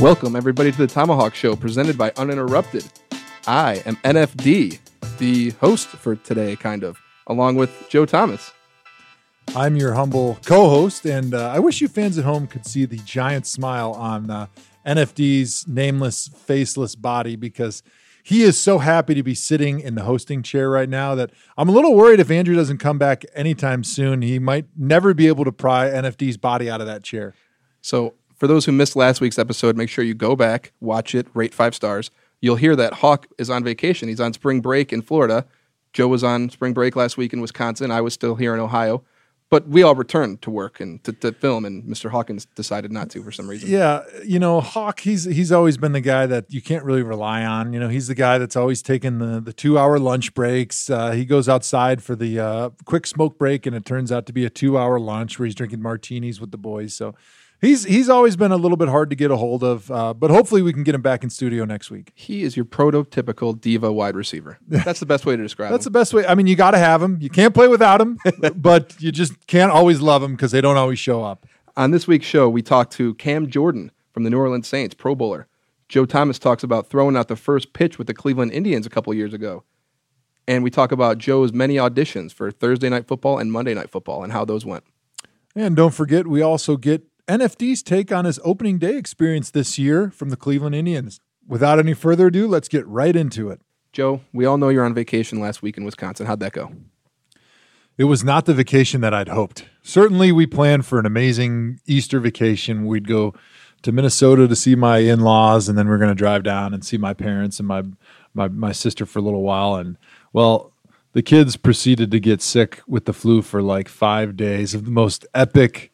Welcome, everybody, to the ThomaHawk Show presented by Uninterrupted. I am NFD, the host for today, kind of, along with Joe Thomas. I'm your humble co host, and uh, I wish you fans at home could see the giant smile on uh, NFD's nameless, faceless body because he is so happy to be sitting in the hosting chair right now that I'm a little worried if Andrew doesn't come back anytime soon, he might never be able to pry NFD's body out of that chair. So, for those who missed last week's episode, make sure you go back, watch it, rate five stars. You'll hear that Hawk is on vacation. He's on spring break in Florida. Joe was on spring break last week in Wisconsin. I was still here in Ohio. But we all returned to work and to, to film, and Mr. Hawkins decided not to for some reason. Yeah, you know, Hawk, he's he's always been the guy that you can't really rely on. You know, he's the guy that's always taken the the two hour lunch breaks. Uh, he goes outside for the uh, quick smoke break, and it turns out to be a two hour lunch where he's drinking martinis with the boys. So he's he's always been a little bit hard to get a hold of, uh, but hopefully we can get him back in studio next week. He is your prototypical diva wide receiver. That's the best way to describe That's him. the best way. I mean, you got to have him. You can't play without him, but you just can't always love him because they don't always show up. On this week's show, we talked to Cam Jordan from the New Orleans Saints, Pro Bowler. Joe Thomas talks about throwing out the first pitch with the Cleveland Indians a couple years ago. And we talk about Joe's many auditions for Thursday night football and Monday night football and how those went. And don't forget, we also get NFD's take on his opening day experience this year from the Cleveland Indians. Without any further ado, let's get right into it. Joe, we all know you're on vacation last week in Wisconsin. How'd that go? It was not the vacation that I'd hoped. Certainly, we planned for an amazing Easter vacation. We'd go to Minnesota to see my in laws, and then we are going to drive down and see my parents and my, my, my sister for a little while. And well, the kids proceeded to get sick with the flu for like five days of the most epic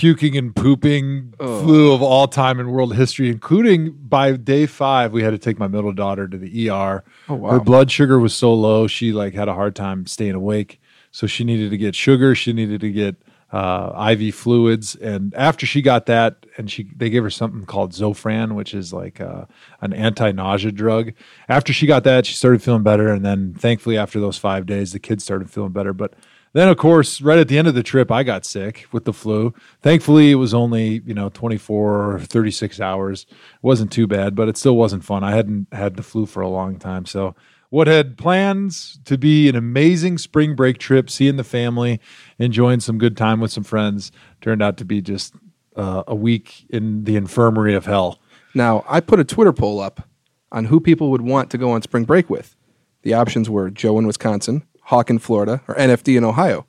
puking and pooping Oh. flu of all time in world history, including by day five, we had to take my middle daughter to the ER. Oh, wow. Her blood sugar was so low, she like had a hard time staying awake. So she needed to get sugar. She needed to get uh, IV fluids, and after she got that, and she they gave her something called Zofran, which is like uh, an anti-nausea drug. After she got that, she started feeling better, and then thankfully after those five days, the kids started feeling better. But then, of course, right at the end of the trip, I got sick with the flu. Thankfully, it was only, you know, 24 or 36 hours. It wasn't too bad, but it still wasn't fun. I hadn't had the flu for a long time. So, what had plans to be an amazing spring break trip, seeing the family, enjoying some good time with some friends, turned out to be just uh, a week in the infirmary of hell. Now, I put a Twitter poll up on who people would want to go on spring break with. The options were Joe in Wisconsin, Hawk in Florida, or NFD in Ohio.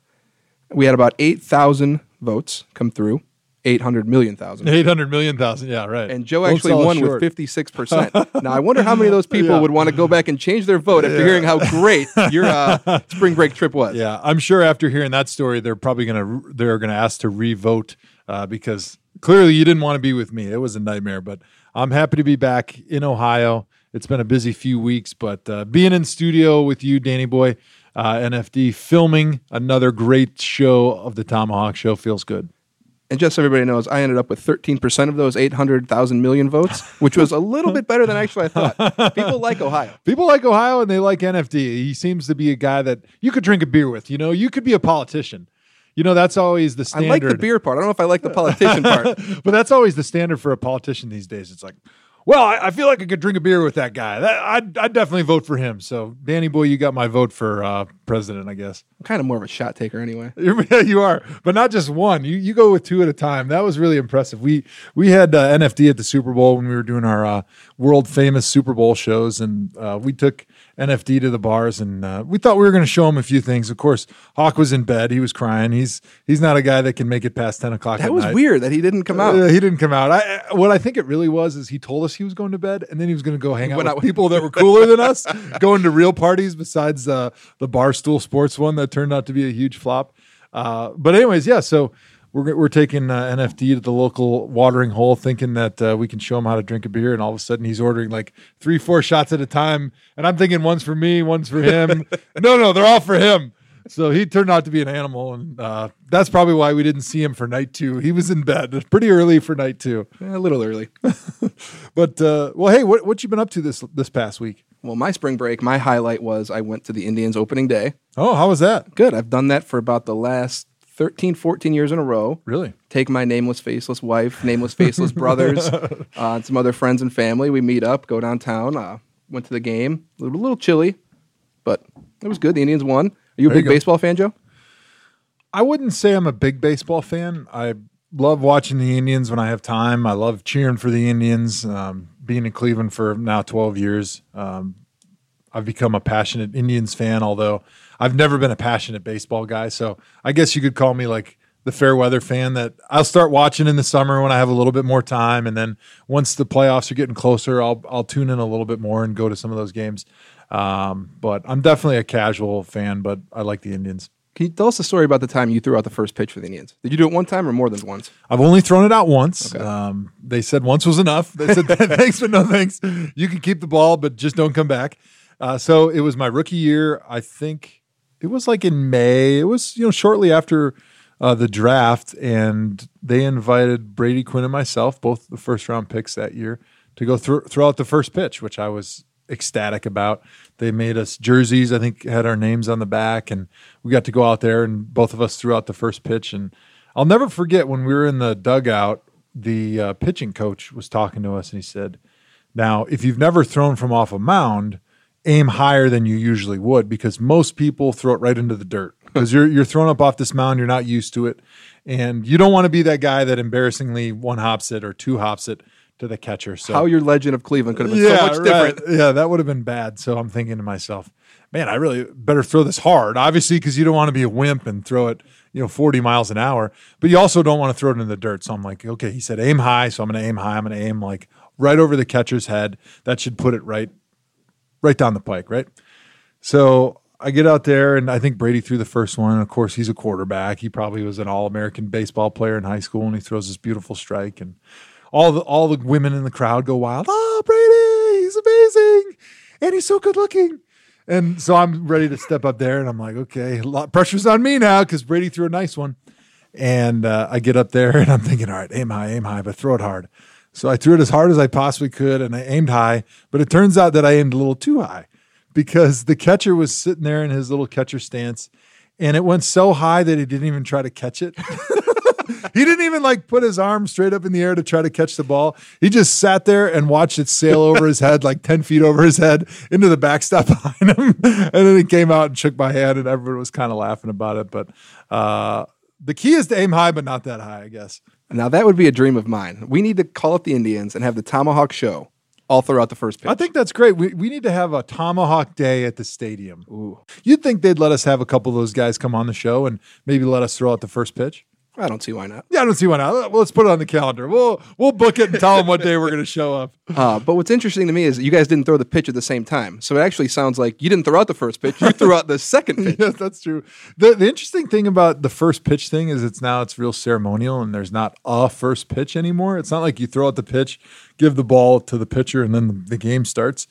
We had about 8,000 votes come through, 800 million thousand. 800 million thousand. Yeah, right. And Joe Don't actually won short. with 56%. now, I wonder how many of those people Yeah. would want to go back and change their vote after hearing how great your uh, spring break trip was. Yeah, I'm sure after hearing that story, they're probably gonna they're gonna ask to re-vote uh, because clearly you didn't want to be with me. It was a nightmare, but I'm happy to be back in Ohio. It's been a busy few weeks, but uh, being in studio with you, Danny Boy, uh, NFD, filming another great show of the ThomaHawk Show feels good. And just so everybody knows, I ended up with 13% of those 800,000 million votes, which was a little bit better than actually I thought. People like Ohio. People like Ohio and they like NFD. He seems to be a guy that you could drink a beer with. You know, you could be a politician. You know, that's always the standard. I like the beer part. I don't know if I like the politician part. but that's always the standard for a politician these days. It's like, well, I, I feel like I could drink a beer with that guy. That, I'd, I'd definitely vote for him. So, Danny boy, you got my vote for uh, president, I guess. I'm kind of more of a shot taker anyway. You are, but not just one. You you go with two at a time. That was really impressive. We we had uh, NFD at the Super Bowl when we were doing our uh, world famous Super Bowl shows, and uh, we took NFD to the bars, and uh, we thought we were going to show him a few things. Of course, Hawk was in bed; he was crying. He's he's not a guy that can make it past ten o'clock. That at was night. weird that he didn't come out. Uh, he didn't come out. I, what I think it really was is he told us he was going to bed, and then he was going to go hang out went with out with- people that were cooler than us, going to real parties besides uh, the Barstool Sports one that turned out to be a huge flop. Uh, but anyways, yeah. So we're we're taking uh, NFD to the local watering hole, thinking that uh, we can show him how to drink a beer, and all of a sudden he's ordering like three, four shots at a time, and I'm thinking one's for me, one's for him. no, no, they're all for him. So he turned out to be an animal, and uh, that's probably why we didn't see him for night two. He was in bed pretty early for night two. Eh, a little early. But uh, well, hey, what what you been up to this this past week? Well, my spring break, my highlight was I went to the Indians opening day. Oh, how was that? Good. I've done that for about the last 13, 14 years in a row. Really? Take my nameless, faceless wife, nameless, faceless brothers, uh, and some other friends and family. We meet up, go downtown. Uh, went to the game. A little, little chilly, but it was good. The Indians won. Are you a There big go. baseball fan, Joe? I wouldn't say I'm a big baseball fan. I love watching the Indians when I have time. I love cheering for the Indians. Um, being in Cleveland for now 12 years, um, I've become a passionate Indians fan, although I've never been a passionate baseball guy. So I guess you could call me like the fair weather fan that I'll start watching in the summer when I have a little bit more time. And then once the playoffs are getting closer, I'll, I'll tune in a little bit more and go to some of those games. Um, but I'm definitely a casual fan, but I like the Indians. Can you tell us the story about the time you threw out the first pitch for the Indians? Did you do it one time or more than once? I've only thrown it out once. Okay. Um, they said once was enough. They said thanks, but no thanks. You can keep the ball, but just don't come back. Uh, so it was my rookie year. I think it was like in May. It was you know shortly after uh, the draft, and they invited Brady Quinn and myself, both the first round picks that year, to go throw out the first pitch, which I was ecstatic about. They made us jerseys. I think had our names on the back, and we got to go out there, and both of us threw out the first pitch. And I'll never forget when we were in the dugout. The uh, pitching coach was talking to us, and he said, "Now, if you've never thrown from off a mound." Aim higher than you usually would because most people throw it right into the dirt because you're you're thrown up off this mound. You're not used to it. And you don't want to be that guy that embarrassingly one hops it or two hops it to the catcher. So How your legend of Cleveland could have been so much right. different. yeah that would have been bad. So i'm thinking to myself man i really better throw this hard. Obviously because you don't want to be a wimp and throw it you know 40 miles an hour but you also don't want to throw it in the dirt. So i'm like okay he said aim high. So i'm going to aim high. I'm going to aim like right over the catcher's head. That should put it right right down the pike, right? So I get out there and I think Brady threw the first one. Of course, he's a quarterback. He probably was an all-American baseball player in high school and he throws this beautiful strike and all the all the women in the crowd go wild. Oh, Brady, he's amazing. And he's so good looking. And so I'm ready to step up there and I'm like, okay, a lot pressure's on me now because Brady threw a nice one. And uh, I get up there and I'm thinking, all right, aim high, aim high, but throw it hard. So I threw it as hard as I possibly could and I aimed high, but it turns out that I aimed a little too high because the catcher was sitting there in his little catcher stance and it went so high that he didn't even try to catch it. he didn't even like put his arm straight up in the air to try to catch the ball. He just sat there and watched it sail over his head, like 10 feet over his head into the backstop behind him. And then he came out and shook my hand and everyone was kind of laughing about it. But uh, the key is to aim high, but not that high, I guess. Now that would be a dream of mine. We need to call up the Indians and have the ThomaHawk Show all throughout the first pitch. I think that's great. We, we need to have a tomahawk day at the stadium. Ooh, You'd think they'd let us have a couple of those guys come on the show and maybe let us throw out the first pitch. I don't see why not. Yeah, I don't see why not. Well, let's put it on the calendar. We'll we'll book it and tell them what day we're going to show up. Uh, but what's interesting to me is you guys didn't throw the pitch at the same time. So it actually sounds like you didn't throw out the first pitch. You threw out the second pitch. yes, that's true. The the interesting thing about the first pitch thing is it's now it's real ceremonial and there's not a first pitch anymore. It's not like you throw out the pitch, give the ball to the pitcher, and then the, the game starts.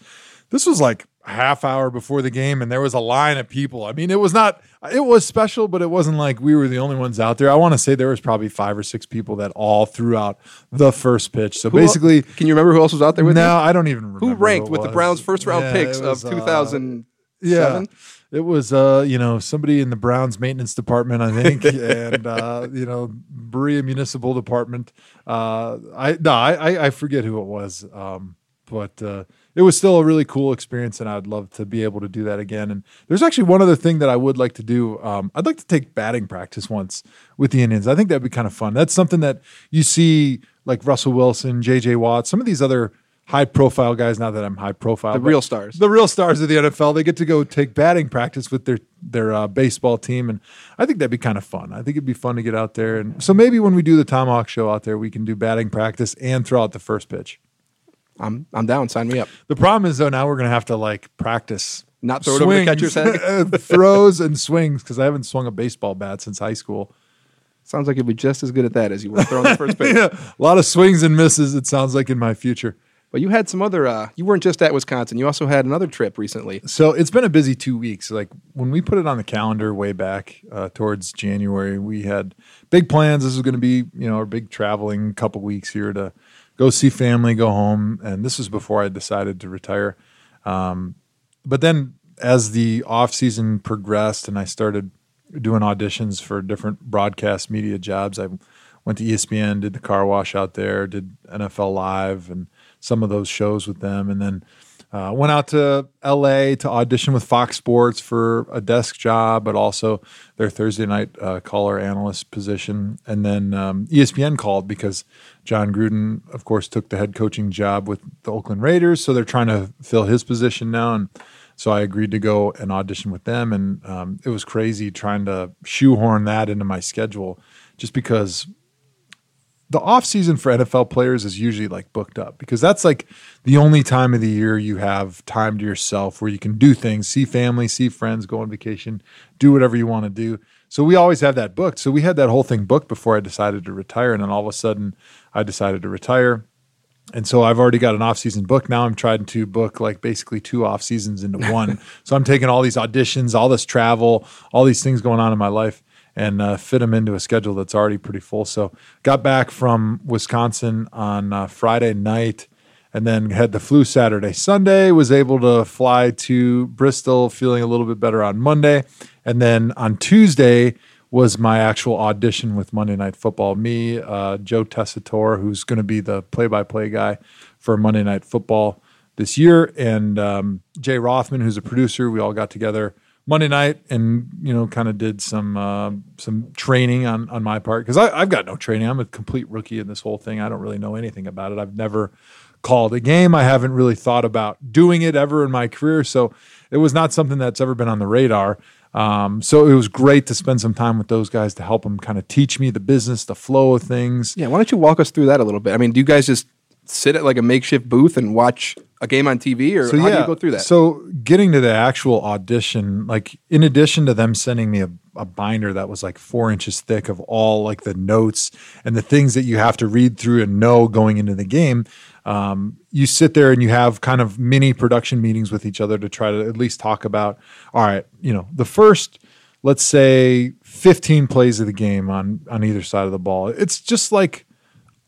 This was like half hour before the game, and there was a line of people. I mean, it was not it was special, but it wasn't like we were the only ones out there. I want to say there was probably five or six people that all threw out the first pitch. So Who basically, can you remember who else was out there with no, you? I don't even remember Who ranked it with the. Browns' first round Yeah, picks it of was, uh, yeah. It was uh, you know, somebody in the Browns maintenance department, I think, and uh, you know, Berea Municipal Department. Uh I no, I I- I forget who it was. Um, but uh it was still a really cool experience and I'd love to be able to do that again. And there's actually one other thing that I would like to do. Um, I'd like to take batting practice once with the Indians. I think that'd be kind of fun. That's something that you see like Russell Wilson, JJ Watt, some of these other high profile guys, not that I'm high profile, The real stars. the real stars of the NFL. They get to go take batting practice with their their uh, baseball team, and I think that'd be kind of fun. I think it'd be fun to get out there, and so maybe when we do the ThomaHawk show out there, we can do batting practice and throw out the first pitch. I'm I'm down. Sign me up. The problem is though, now we're gonna have to like practice. Not throw it over the catcher's head. throws and swings because I haven't swung a baseball bat since high school. Sounds like you'll be just as good at that as you were throwing the first pitch. yeah, a lot of swings and misses. It sounds like in my future. But you had some other. Uh, you weren't just at Wisconsin. You also had another trip recently. So it's been a busy two weeks. Like when we put it on the calendar way back uh, towards January, we had big plans. This was going to be, you know, our big traveling couple weeks here to go see family, go home, and this was before I decided to retire. Um, but then as the off season progressed and I started doing auditions for different broadcast media jobs. I went to ESPN, did the car wash out there, did NFL Live, and some of those shows with them, and then uh, went out to LA to audition with Fox Sports for a desk job, but also their Thursday night uh, caller analyst position. And then um, ESPN called because Jon Gruden, of course, took the head coaching job with the Oakland Raiders. So they're trying to fill his position now. And so I agreed to go and audition with them. And um, it was crazy trying to shoehorn that into my schedule just because the off season for NFL players is usually like booked up because that's like the only time of the year you have time to yourself where you can do things, see family, see friends, go on vacation, do whatever you want to do. So we always have that booked. So we had that whole thing booked before I decided to retire, and then all of a sudden I decided to retire. And so I've already got an off season book. Now I'm trying to book like basically two off seasons into one. so I'm taking all these auditions, all this travel, all these things going on in my life and uh, fit them into a schedule that's already pretty full. So got back from Wisconsin on uh, Friday night and then had the flu Saturday, Sunday, was able to fly to Bristol feeling a little bit better on Monday. And then on Tuesday was my actual audition with Monday Night Football. Me, uh, Joe Tessitore, who's going to be the play by play guy for Monday Night Football this year, and um, Jay Rothman, who's a producer. We all got together Monday night and you know kind of did some uh, some training on on my part because I've got no training. I'm a complete rookie in this whole thing. I don't really know anything about it. I've never called a game. I haven't really thought about doing it ever in my career, so it was not something that's ever been on the radar. Um, so it was great to spend some time with those guys to help them kind of teach me the business, the flow of things. Yeah, why don't you walk us through that a little bit? I mean, do you guys just sit at like a makeshift booth and watch a game on TV, or so, how yeah, do you go through that? So getting to the actual audition, like in addition to them sending me a, a, binder that was like four inches thick of all like the notes and the things that you have to read through and know going into the game, um, you sit there and you have kind of mini production meetings with each other to try to at least talk about, all right, you know, the first let's say 15 plays of the game on on either side of the ball. It's just like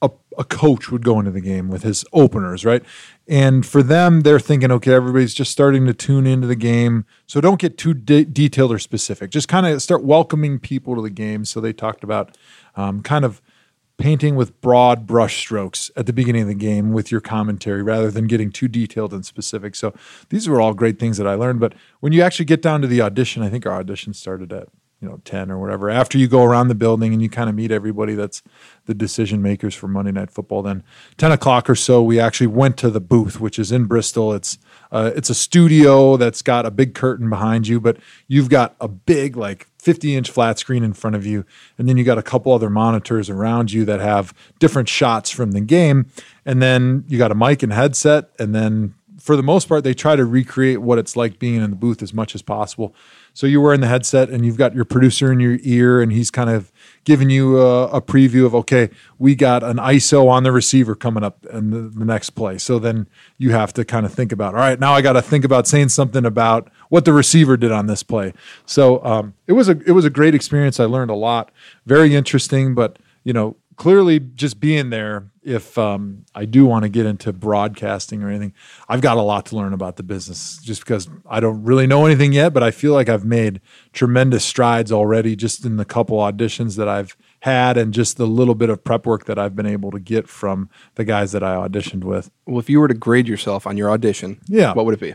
a, a coach would go into the game with his openers, right? And for them, they're thinking, okay, everybody's just starting to tune into the game. So don't get too de- detailed or specific. Just kind of start welcoming people to the game. So they talked about um, kind of painting with broad brush strokes at the beginning of the game with your commentary rather than getting too detailed and specific. So these were all great things that I learned. But when you actually get down to the audition, I think our audition started at you know 10 or whatever after you go around the building and you kind of meet everybody that's the decision makers for monday night football then 10 o'clock or so we actually went to the booth which is in bristol. It's uh, it's a studio that's got a big curtain behind you but you've got a big like 50 inch flat screen in front of you and then you got a couple other monitors around you that have different shots from the game and then you got a mic and headset and then for the most part they try to recreate what it's like being in the booth as much as possible so you're wearing the headset and you've got your producer in your ear, and he's kind of giving you a, a preview of, okay, we got an ISO on the receiver coming up in the, the next play. So then you have to kind of think about, all right, now I got to think about saying something about what the receiver did on this play. So um, it was a it was a great experience. I learned a lot. Very interesting, but you know, clearly just being there if um, i do want to get into broadcasting or anything i've got a lot to learn about the business just because i don't really know anything yet but i feel like i've made tremendous strides already just in the couple auditions that i've had and just the little bit of prep work that i've been able to get from the guys that i auditioned with well if you were to grade yourself on your audition yeah what would it be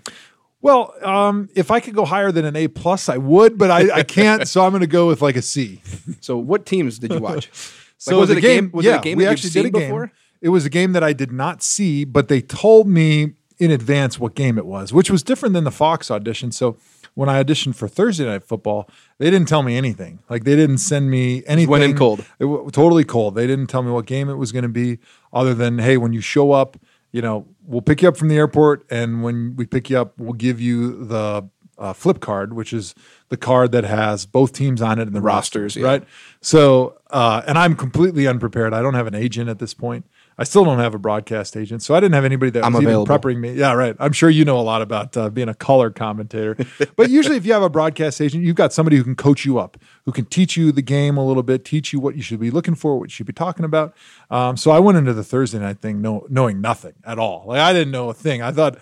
well, um, if I could go higher than an A plus, I would, but I, I can't. so I'm going to go with like a C. So, what teams did you watch? So like, was it a game? game was yeah, it a game we actually did a game. Before? It was a game that I did not see, but they told me in advance what game it was, which was different than the Fox audition. So when I auditioned for Thursday Night Football, they didn't tell me anything. Like they didn't send me anything. Went in cold. It was totally cold. They didn't tell me what game it was going to be, other than hey, when you show up, you know, we'll pick you up from the airport, and when we pick you up, we'll give you the uh, flip card, which is the card that has both teams on it and the rosters, yeah. right? So, uh, and I'm completely unprepared. I don't have an agent at this point. I still don't have a broadcast agent, so I didn't have anybody that I'm was available. even prepping me. Yeah, right. I'm sure you know a lot about uh, being a color commentator, but usually, if you have a broadcast agent, you've got somebody who can coach you up, who can teach you the game a little bit, teach you what you should be looking for, what you should be talking about. Um, so I went into the Thursday night thing know, knowing nothing at all. Like I didn't know a thing. I thought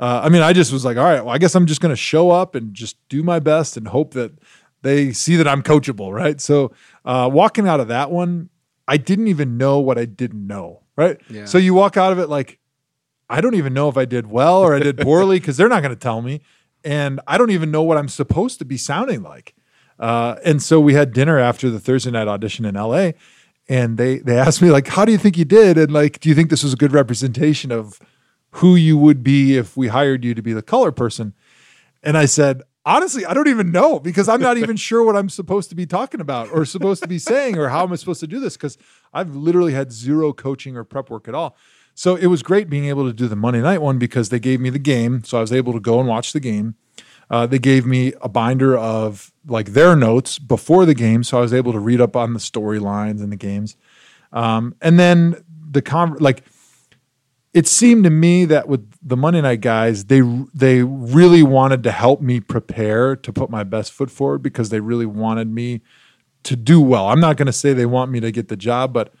uh, I mean, I just was like, all right, well, I guess I'm just going to show up and just do my best and hope that they see that I'm coachable, right? So uh, walking out of that one, I didn't even know what I didn't know, right? Yeah. So you walk out of it like, I don't even know if I did well or I did poorly because they're not going to tell me, and I don't even know what I'm supposed to be sounding like. Uh, and so we had dinner after the Thursday night audition in LA, and they they asked me like, "How do you think you did?" And like, "Do you think this was a good representation of who you would be if we hired you to be the color person?" And I said, honestly, I don't even know because I'm not even sure what I'm supposed to be talking about or supposed to be saying or how I'm I supposed to do this because I've literally had zero coaching or prep work at all. So it was great being able to do the Monday night one because they gave me the game. So I was able to go and watch the game. Uh, they gave me a binder of like their notes before the game. So I was able to read up on the storylines and the games. Um, and then the con like it seemed to me that with the Monday night guys, they they really wanted to help me prepare to put my best foot forward because they really wanted me to do well. I'm not going to say they want me to get the job, but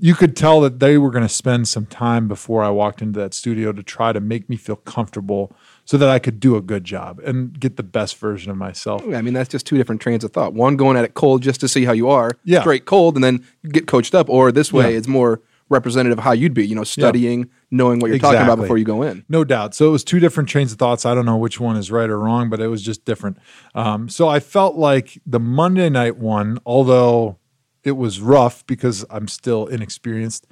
you could tell that they were going to spend some time before I walked into that studio to try to make me feel comfortable so that I could do a good job and get the best version of myself. I mean, that's just two different trains of thought. One going at it cold just to see how you are, Yeah. straight cold, and then you get coached up. Or this way, Yeah. it's more representative of how you'd be. You know, studying, knowing what you're talking about before you go in. No doubt. So it was two different trains of thoughts. I don't know which one is right or wrong, but it was just different. Um, so I felt like the Monday night one, although it was rough because I'm still inexperienced,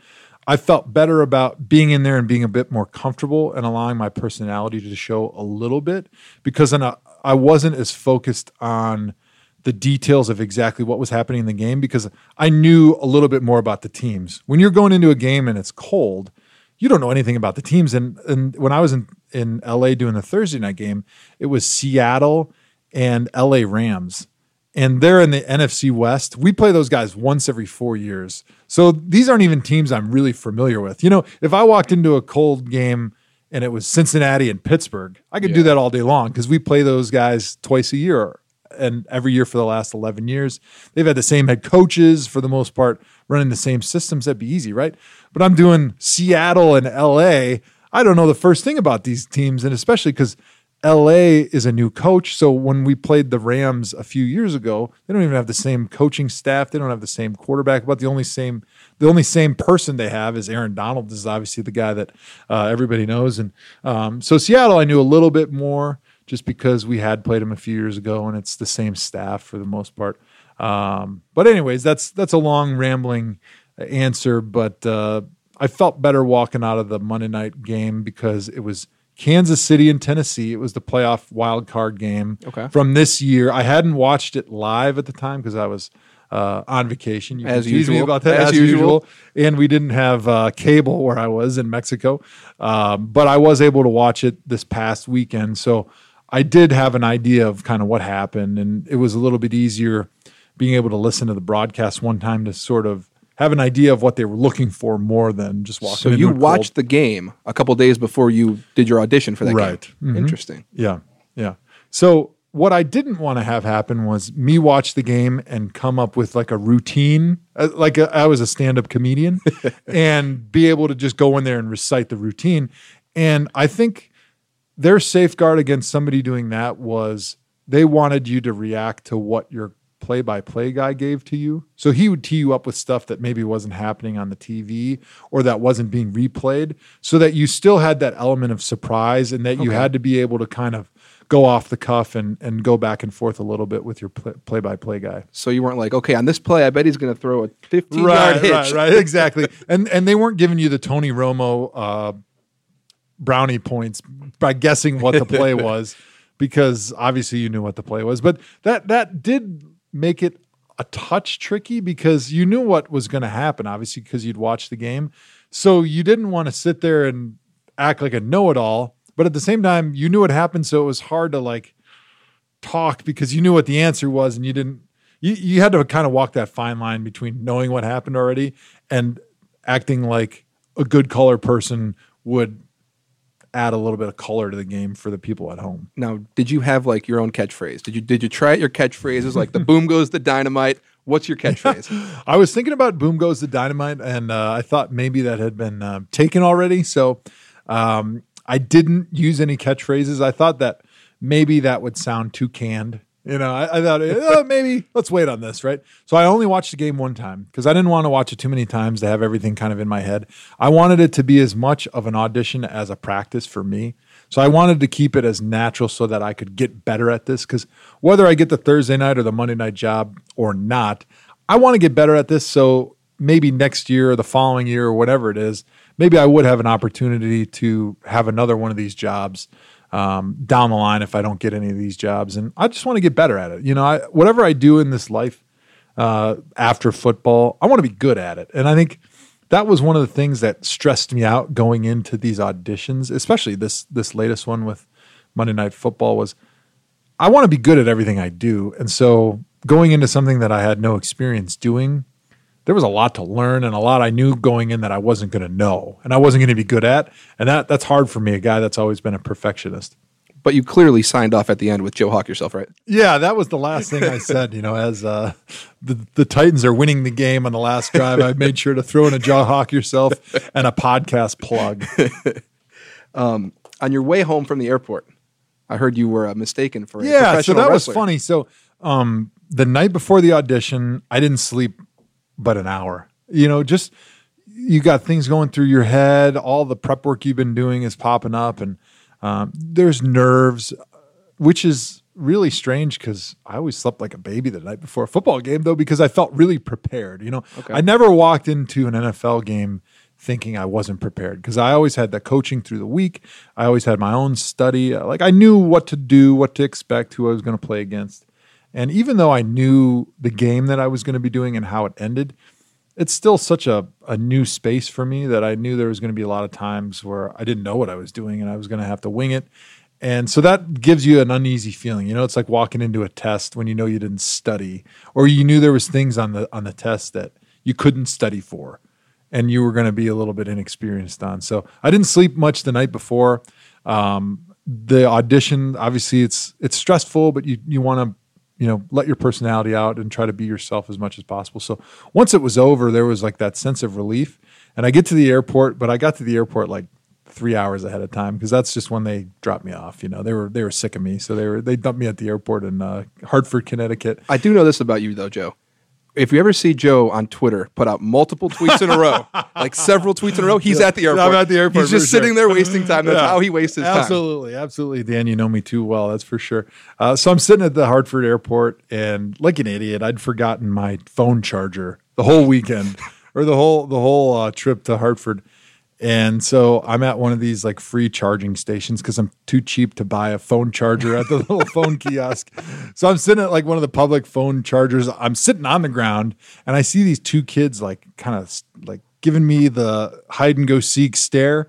I felt better about being in there and being a bit more comfortable and allowing my personality to show a little bit because then I, I wasn't as focused on the details of exactly what was happening in the game because I knew a little bit more about the teams. When you're going into a game and it's cold, you don't know anything about the teams. And and when I was in in LA doing the Thursday night game, it was Seattle and LA Rams. And they're in the NFC West. We play those guys once every four years. So these aren't even teams I'm really familiar with. You know, if I walked into a cold game and it was Cincinnati and Pittsburgh, I could do that all day long because we play those guys twice a year and every year for the last 11 years. They've had the same head coaches for the most part, running the same systems. That'd be easy, right? But I'm doing Seattle and LA. I don't know the first thing about these teams, and especially because LA is a new coach. So when we played the Rams a few years ago, they don't even have the same coaching staff. They don't have the same quarterback. But the only same, the only same person they have is Aaron Donald. This is obviously the guy that uh, everybody knows. And um, so Seattle, I knew a little bit more just because we had played them a few years ago, and it's the same staff for the most part. Um, but anyways, that's that's a long rambling answer, but uh, I felt better walking out of the Monday night game because it was Kansas City and Tennessee. It was the playoff wild card game Okay. from this year. I hadn't watched it live at the time because I was uh, on vacation. You As can tease me usual. about that As as, usual. usual. and we didn't have uh, cable where I was in Mexico, um, but I was able to watch it this past weekend. So I did have an idea of kind of what happened, and it was a little bit easier being able to listen to the broadcast one time to sort of have an idea of what they were looking for more than just walking. So you a cold- watched the game a couple days before you did your audition for that Right. game. Mhm. Interesting. Yeah, yeah. So what I didn't want to have happen was me watch the game and come up with like a routine, uh, like a, I was a stand-up comedian, and be able to just go in there and recite the routine. And I think their safeguard against somebody doing that was they wanted you to react to what your play-by-play guy gave to you. So he would tee you up with stuff that maybe wasn't happening on the TV or that wasn't being replayed so that you still had that element of surprise and that you had to be able to kind of go off the cuff and, and go back and forth a little bit with your play-by-play guy. So you weren't like, okay, on this play, I bet he's going to throw a 15 yard hitch. right, right, exactly. and and they weren't giving you the Tony Romo uh, brownie points by guessing what the play was, because obviously you knew what the play was. But that that did make it a touch tricky because you knew what was going to happen, obviously, because you'd watched the game. So you didn't want to sit there and act like a know-it-all, but at the same time, you knew what happened, so it was hard to like talk because you knew what the answer was and you didn't you, you had to kind of walk that fine line between knowing what happened already and acting like a good color person would add a little bit of color to the game for the people at home. Now, did you have like your own catchphrase? Did you did you try out your catchphrases like the boom goes the dynamite? What's your catchphrase? I was thinking about Boom Goes the Dynamite, and uh, I thought maybe that had been uh, taken already. So um, I didn't use any catchphrases. I thought that maybe that would sound too canned You know, I, I thought eh, oh, maybe let's wait on this, right? So I only watched the game one time because I didn't want to watch it too many times to have everything kind of in my head. I wanted it to be as much of an audition as a practice for me. So I wanted to keep it as natural so that I could get better at this because whether I get the Thursday night or the Monday night job or not, I want to get better at this. So maybe next year or the following year or whatever it is, maybe I would have an opportunity to have another one of these jobs um, down the line if I don't get any of these jobs. And I just want to get better at it. You know, I, whatever I do in this life uh, after football, I want to be good at it. And I think that was one of the things that stressed me out going into these auditions, especially this this latest one with Monday Night Football was I want to be good at everything I do. And so going into something that I had no experience doing, there was a lot to learn and a lot I knew going in that I wasn't going to know and I wasn't going to be good at. And that that's hard for me, a guy that's always been a perfectionist. But you clearly signed off at the end with Joe Hawk yourself, right? Yeah, that was the last thing I said. You know, as uh, the the Titans are winning the game on the last drive, I made sure to throw in a Joe Hawk yourself and a podcast plug. um, on your way home from the airport, I heard you were uh, mistaken for a yeah. So that wrestler. was funny. So um, the night before the audition, I didn't sleep but an hour. You know, just you got things going through your head. All the prep work you've been doing is popping up, and um, there's nerves, which is really strange because I always slept like a baby the night before a football game, though, because I felt really prepared. You know, Okay. I never walked into an NFL game thinking I wasn't prepared because I always had the coaching through the week. I always had my own study. Like I knew what to do, what to expect, who I was going to play against. And even though I knew the game that I was going to be doing and how it ended, it's still such a, a new space for me that I knew there was going to be a lot of times where I didn't know what I was doing and I was going to have to wing it. And so that gives you an uneasy feeling. You know, it's like walking into a test when you know you didn't study or you knew there was things on the on the test that you couldn't study for and you were going to be a little bit inexperienced on. So I didn't sleep much the night before. Um, the audition, obviously, it's it's stressful, but you you want to you know let your personality out and try to be yourself as much as possible. So once it was over, there was like that sense of relief. And I get to the airport, but I got to the airport like three hours ahead of time because that's just when they dropped me off. You know, they were they were sick of me, so they were they dumped me at the airport in uh, Hartford, Connecticut. I do know this about you, though, Joe. If you ever see Joe on Twitter put out multiple tweets in a row, like several tweets in a row, he's at the airport. I'm at the airport He's just sure. sitting there wasting time. That's Yeah. how he wastes his time. absolutely, absolutely, Dan. You know me too well. That's for sure. Uh, so I'm sitting at the Hartford airport, and like an idiot, I'd forgotten my phone charger the whole weekend, or the whole the whole uh, trip to Hartford. And so I'm at one of these like free charging stations because I'm too cheap to buy a phone charger at the little phone kiosk. So I'm sitting at like one of the public phone chargers. I'm sitting on the ground and I see these two kids like kind of like giving me the hide and go seek stare.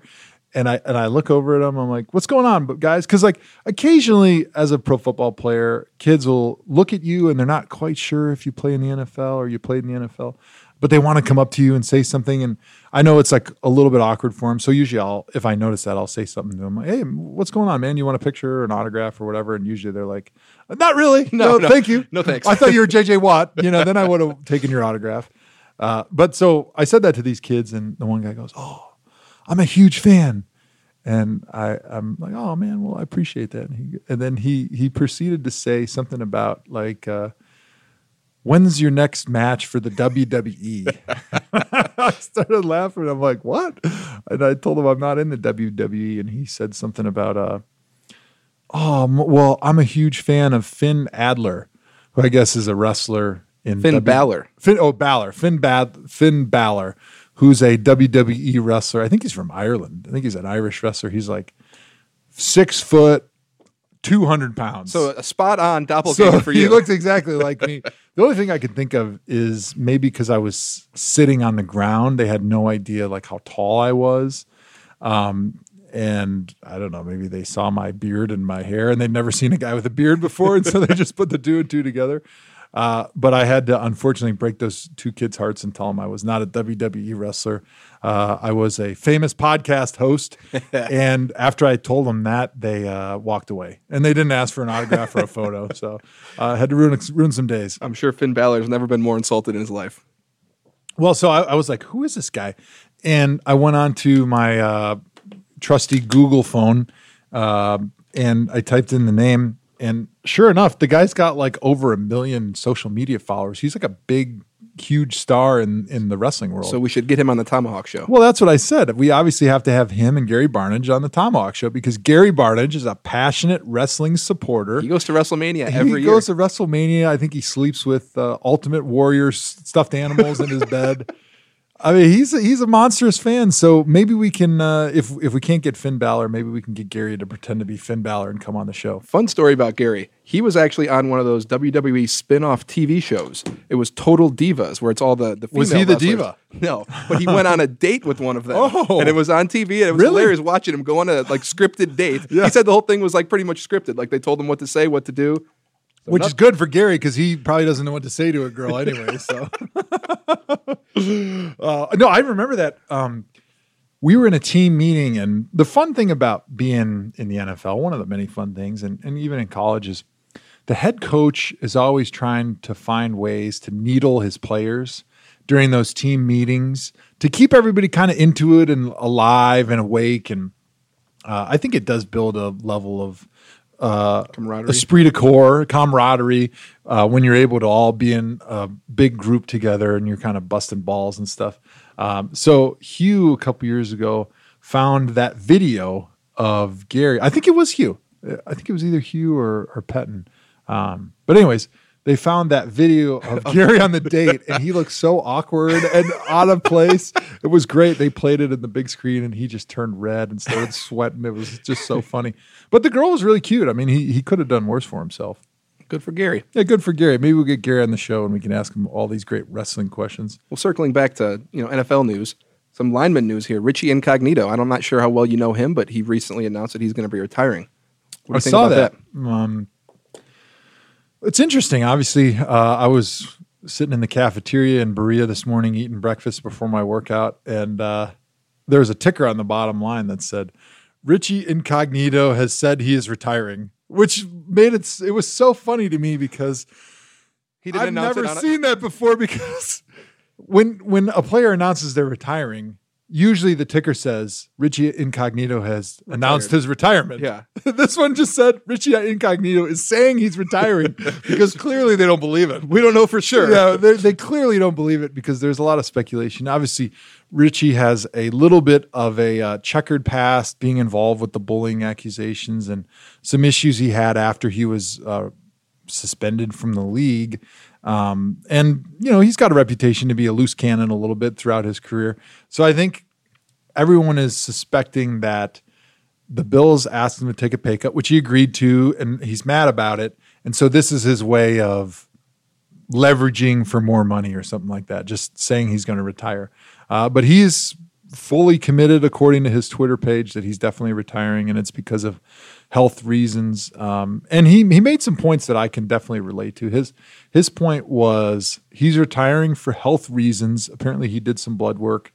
And I and I look over at them. I'm like, "What's going on, but guys?" Because like occasionally, as a pro football player, kids will look at you and they're not quite sure if you play in the NFL or you played in the NFL, but they want to come up to you and say something. And I know it's like a little bit awkward for them. So usually, I'll if I notice that, I'll say something to them. Like, hey, what's going on, man? You want a picture or an autograph or whatever? And usually they're like, "Not really. No, No, no. thank you. No, thanks." I thought you were JJ Watt. You know, then I would have taken your autograph. Uh, but so I said that to these kids, and the one guy goes, "Oh, I'm a huge fan." And I, I'm like, oh man, well, I appreciate that. And, he, and then he he proceeded to say something about like, uh, when's your next match for the WWE? I started laughing. I'm like, what? And I told him I'm not in the WWE, and he said something about, uh, oh, well, I'm a huge fan of Finn Adler, who I guess is a wrestler in Finn W- Balor. Finn, oh, Balor, Finn Bad, Finn Balor, who's a WWE wrestler. I think he's from Ireland. I think he's an Irish wrestler. He's like six foot, two hundred pounds. So a spot on doppelganger So for you. he looks exactly like me. The only thing I could think of is maybe because I was sitting on the ground, they had no idea like how tall I was. Um, and I don't know, maybe they saw my beard and my hair, and they'd never seen a guy with a beard before, and so they just put the two and two together. Uh, but I had to unfortunately break those two kids' hearts and tell them I was not a WWE wrestler. Uh, I was a famous podcast host. and after I told them that, they uh, walked away and they didn't ask for an autograph or a photo. So I uh, had to ruin, ruin some days. I'm sure Finn Balor's never been more insulted in his life. Well, so I, I was like, who is this guy? And I went on to my uh, trusty Google phone uh, and I typed in the name And sure enough, the guy's got like over a million social media followers. He's like a big, huge star in in the wrestling world. So we should get him on the ThomaHawk show. Well, that's what I said. We obviously have to have him and Gary Barnidge on the ThomaHawk Show because Gary Barnidge is a passionate wrestling supporter. He goes to WrestleMania every he year. He goes to WrestleMania. I think he sleeps with uh, Ultimate Warrior stuffed animals in his bed. I mean, he's a, he's a monstrous fan. So maybe we can, uh, if if we can't get Finn Balor, maybe we can get Gary to pretend to be Finn Balor and come on the show. Fun story about Gary. He was actually on one of those WWE spin-off TV shows. It was Total Divas, where it's all the the female Was he the wrestlers. diva? No, but he went on a date with one of them, Oh. and it was on TV, and it was Really? hilarious watching him go on a like scripted date. Yeah. He said the whole thing was like pretty much scripted. Like they told him what to say, what to do. So Which not- is good for Gary because he probably doesn't know what to say to a girl anyway. So, uh, no, I remember that. Um, we were in a team meeting, and the fun thing about being in the NFL, one of the many fun things, and, and even in college, is the head coach is always trying to find ways to needle his players during those team meetings to keep everybody kind of into it and alive and awake. And uh, I think it does build a level of uh, Camaraderie. esprit de corps, camaraderie, uh, when you're able to all be in a big group together and you're kind of busting balls and stuff. Um, so Hue, a couple years ago, found that video of Gary. I think it was Hue. I think it was either Hue or, or Pettine. Um, but anyways, they found that video of Gary on the date, and he looked so awkward and out of place. It was great. They played it in the big screen, and he just turned red and started sweating. It was just so funny. But the girl was really cute. I mean, he he could have done worse for himself. good for Gary. Yeah, good for Gary. Maybe we'll get Gary on the show and we can ask him all these great wrestling questions. Well, circling back to you know NFL news, some lineman news here. Richie Incognito. I'm not sure how well you know him, but he recently announced that he's going to be retiring. What do I think saw about that. Um, it's interesting. Obviously, uh, I was sitting in the cafeteria in Berea this morning eating breakfast before my workout, and uh, there was a ticker on the bottom line that said, "Richie Incognito has said he is retiring," which made it. It was so funny to me because He didn't I've never it seen that before because when when a player announces they're retiring, usually the ticker says Richie Incognito has announced his retirement. Yeah. this one just said Richie Incognito is saying he's retiring because clearly they don't believe it. We don't know for sure. Yeah, they, they clearly don't believe it because there's a lot of speculation. Obviously, Richie has a little bit of a uh, checkered past, being involved with the bullying accusations and some issues he had after he was uh, suspended from the league. Um, and you know he's got a reputation to be a loose cannon a little bit throughout his career. So I think everyone is suspecting that the Bills asked him to take a pay cut, which he agreed to, and he's mad about it. And so this is his way of leveraging for more money or something like that, just saying he's going to retire. Uh, but he's fully committed, according to his Twitter page, that he's definitely retiring, and it's because of health reasons. Um, and he he made some points that I can definitely relate to. His his point was he's retiring for health reasons. Apparently, he did some blood work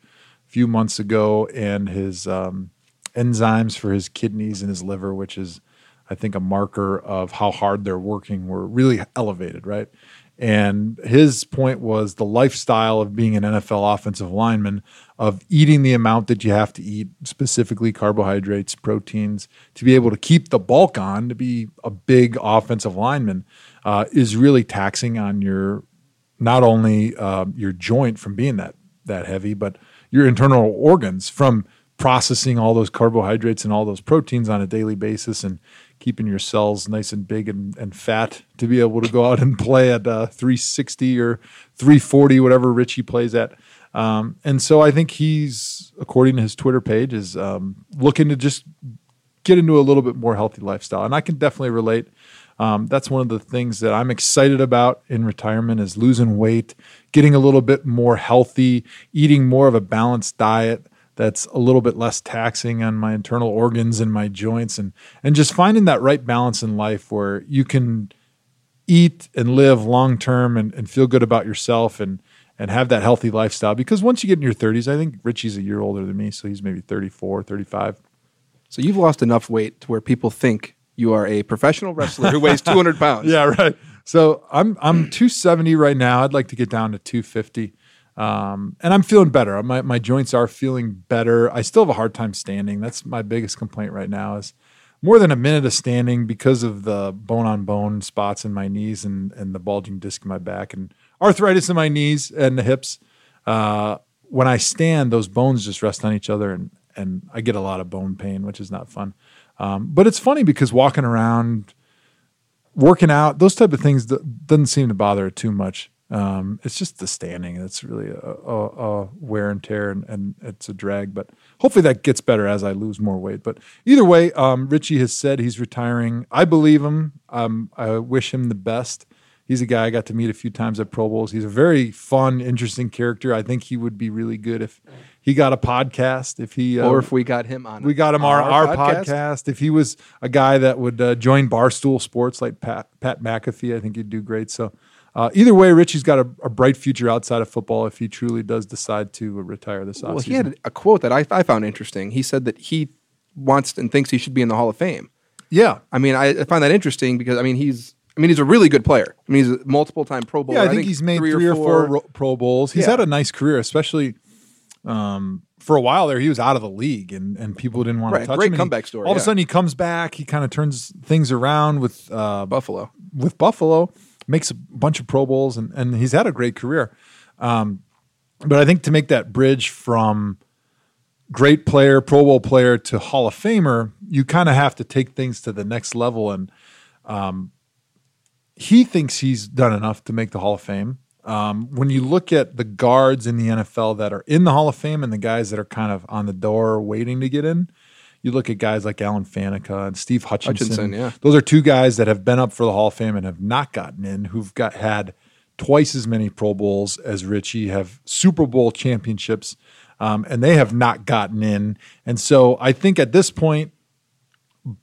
a few months ago, and his um, enzymes for his kidneys and his liver, which is I think a marker of how hard they're working, were really elevated, right? And his point was the lifestyle of being an NFL offensive lineman, of eating the amount that you have to eat, specifically carbohydrates, proteins, to be able to keep the bulk on, to be a big offensive lineman, uh, is really taxing on your not only uh, your joint from being that that heavy, but your internal organs from processing all those carbohydrates and all those proteins on a daily basis and keeping your cells nice and big and, and fat to be able to go out and play at uh, 360 or 340, whatever Richie plays at. Um, and so I think he's, according to his Twitter page, is um, looking to just get into a little bit more healthy lifestyle. And I can definitely relate. Um, that's one of the things that I'm excited about in retirement is losing weight, getting a little bit more healthy, eating more of a balanced diet that's a little bit less taxing on my internal organs and my joints and and just finding that right balance in life where you can eat and live long term and, and feel good about yourself and and have that healthy lifestyle because once you get in your 30s i think richie's a year older than me so he's maybe 34 35 So you've lost enough weight to where people think you are a professional wrestler who weighs 200 pounds. Yeah, right. So I'm I'm 270 right now. I'd like to get down to 250. Um, and I'm feeling better. My my joints are feeling better. I still have a hard time standing. That's my biggest complaint right now is more than a minute of standing because of the bone on bone spots in my knees and, and the bulging disc in my back and arthritis in my knees and the hips. Uh, when I stand, those bones just rest on each other and, and I get a lot of bone pain, which is not fun. Um, but it's funny because walking around, working out, those type of things doesn't seem to bother it too much. Um, it's just the standing. It's really a, a, a wear and tear, and, and, it's a drag. But hopefully that gets better as I lose more weight. But either way, um, Richie has said he's retiring. I believe him. Um, I wish him the best. He's a guy I got to meet a few times at Pro Bowls. He's a very fun, interesting character. I think he would be really good if he got a podcast. If he uh, or if we got him on, we got him our, our, our podcast. podcast. If he was a guy that would uh, join Barstool Sports like Pat Pat McAfee, I think he'd do great. So uh, either way, Richie's got a, a, bright future outside of football if he truly does decide to retire this offseason. Well, he had a quote that I, I, found interesting. He said that he wants and thinks he should be in the Hall of Fame. Yeah, I mean, I, I find that interesting because I mean he's. I mean, he's a really good player. I mean, he's a multiple time Pro Bowler. Yeah, I think, I think he's made three, three or, four, or four Pro Bowls. He's yeah. had a nice career, especially um, for a while there. He was out of the league, and, and people didn't want right. to touch Great him. Great comeback story. All yeah. of a sudden, he comes back. He kind of turns things around with uh, Buffalo. With Buffalo, makes a bunch of Pro Bowls, and, and he's had a great career. Um, but I think to make that bridge from great player, Pro Bowl player to Hall of Famer, you kind of have to take things to the next level. And um, he thinks he's done enough to make the Hall of Fame. Um, when you look at the guards in the NFL that are in the Hall of Fame and the guys that are kind of on the door waiting to get in, you look at guys like Alan Faneca and Steve Hutchinson. Hutchinson yeah. Those are two guys that have been up for the Hall of Fame and have not gotten in, who've got had twice as many Pro Bowls as Richie, have Super Bowl championships, um, and they have not gotten in. And so I think at this point,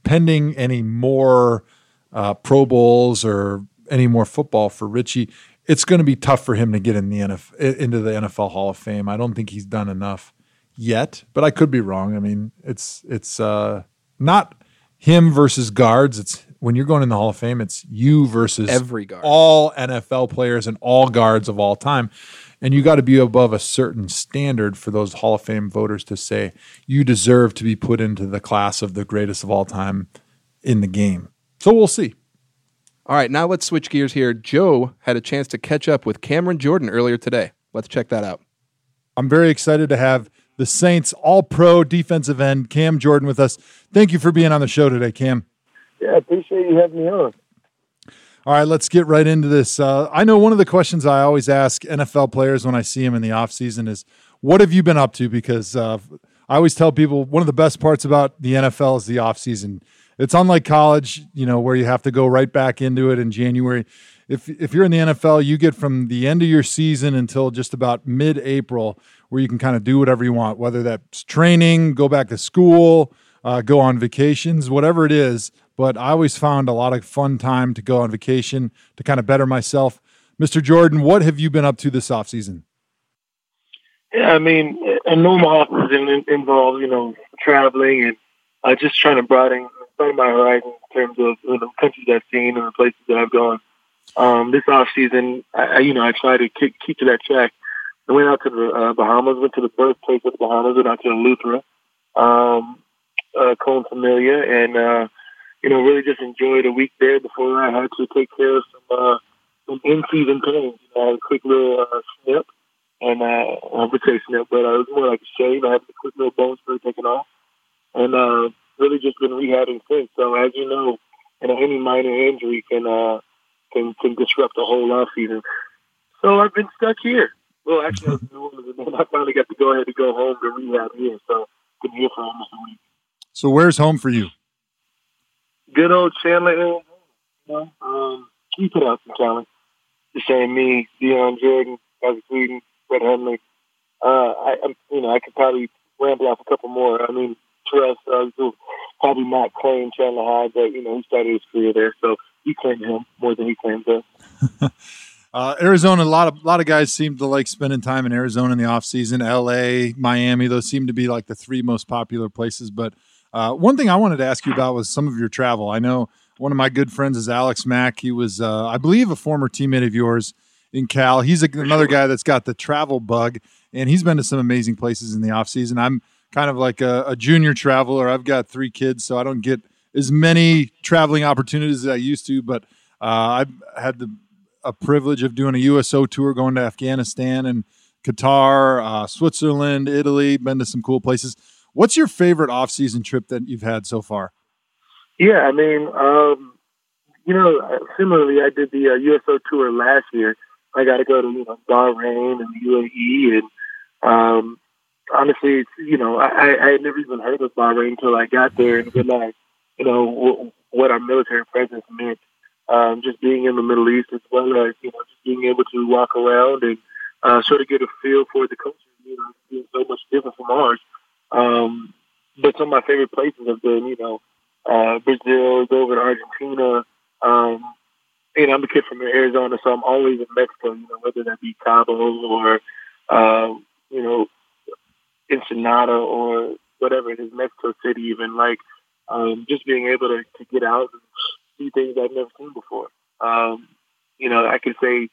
pending any more uh, Pro Bowls or any more football for Richie, it's going to be tough for him to get in the NFL, into the NFL Hall of Fame. I don't think he's done enough yet, but I could be wrong. I mean, it's it's uh, not him versus guards. It's when you're going in the Hall of Fame, it's you versus every guard, all NFL players and all guards of all time. And you got to be above a certain standard for those Hall of Fame voters to say you deserve to be put into the class of the greatest of all time in the game. So we'll see. All right, now let's switch gears here. Joe had a chance to catch up with Cameron Jordan earlier today. Let's check that out. I'm very excited to have the Saints All Pro defensive end, Cam Jordan, with us. Thank you for being on the show today, Cam. Yeah, I appreciate you having me on. All right, let's get right into this. Uh, I know one of the questions I always ask NFL players when I see them in the offseason is, What have you been up to? Because uh, I always tell people one of the best parts about the NFL is the offseason. It's unlike college, you know, where you have to go right back into it in January. If, if you're in the NFL, you get from the end of your season until just about mid April where you can kind of do whatever you want, whether that's training, go back to school, uh, go on vacations, whatever it is. But I always found a lot of fun time to go on vacation to kind of better myself. Mr. Jordan, what have you been up to this offseason? Yeah, I mean, a normal offseason involves, you know, traveling and uh, just trying to broaden, broaden my horizon in terms of you know, countries I've seen and the places that I've gone. Um, this off season, I, you know, I try to keep, keep to that track I went out to the uh, Bahamas, went to the birthplace of the Bahamas, went out to Eleuthera, um, uh, Colin Familia, and, uh, you know, really just enjoyed a week there before I had to take care of some, uh, some in-season pains. You know, I had a quick little uh, snip, and uh, I would say snip, but uh, it was more like a shave. I had a quick little bone spur taken off, and uh, really just been rehabbing since. So as you know, you know, any minor injury can uh, can can disrupt the whole off season. So I've been stuck here. Well, actually, I was in New Orleans, and then I finally got to go ahead and go home to rehab here. So been here for almost a week. So where's home for you? Good old Chandler, Arizona. You know, um, we put out some talent. The same me, Dion Jordan, Isaac Weeden, Brett Hundley. Uh, I, I'm, you know, I could probably ramble off a couple more. I mean, Terrell Suggs will probably not claim Chandler High, but you know, he started his career there, so he claimed him more than he claimed us. Uh, Arizona, a lot of a lot of guys seem to like spending time in Arizona in the off season. L.A., Miami, those seem to be like the three most popular places. But uh, one thing I wanted to ask you about was some of your travel. I know one of my good friends is Alex Mack. He was, uh, I believe, a former teammate of yours in Cal. He's a, another guy that's got the travel bug, and he's been to some amazing places in the off season. I'm kind of like a, a junior traveler. I've got three kids, so I don't get as many traveling opportunities as I used to, but uh, I've had the a privilege of doing a USO tour, going to Afghanistan and Qatar, uh, Switzerland, Italy. Been to some cool places. What's your favorite off-season trip that you've had so far? Yeah, I mean, um, you know, similarly, I did the uh, USO tour last year. I got to go to you know Bahrain and the UAE, and um, honestly, you know, I, I had never even heard of Bahrain until I got there and realized, you know, w- what our military presence meant. Um, just being in the Middle East, as well as you know, just being able to walk around and uh, sort of get a feel for the culture. You know, being so much different from ours. Um, but some of my favorite places have been, you know, uh, Brazil, over to Argentina. Um, you know, I'm a kid from Arizona, so I'm always in Mexico. You know, whether that be Cabo or, uh, you know, Ensenada or whatever it is, Mexico City, even like um, just being able to, to get out and see things I've never seen before. Um, you know, I could say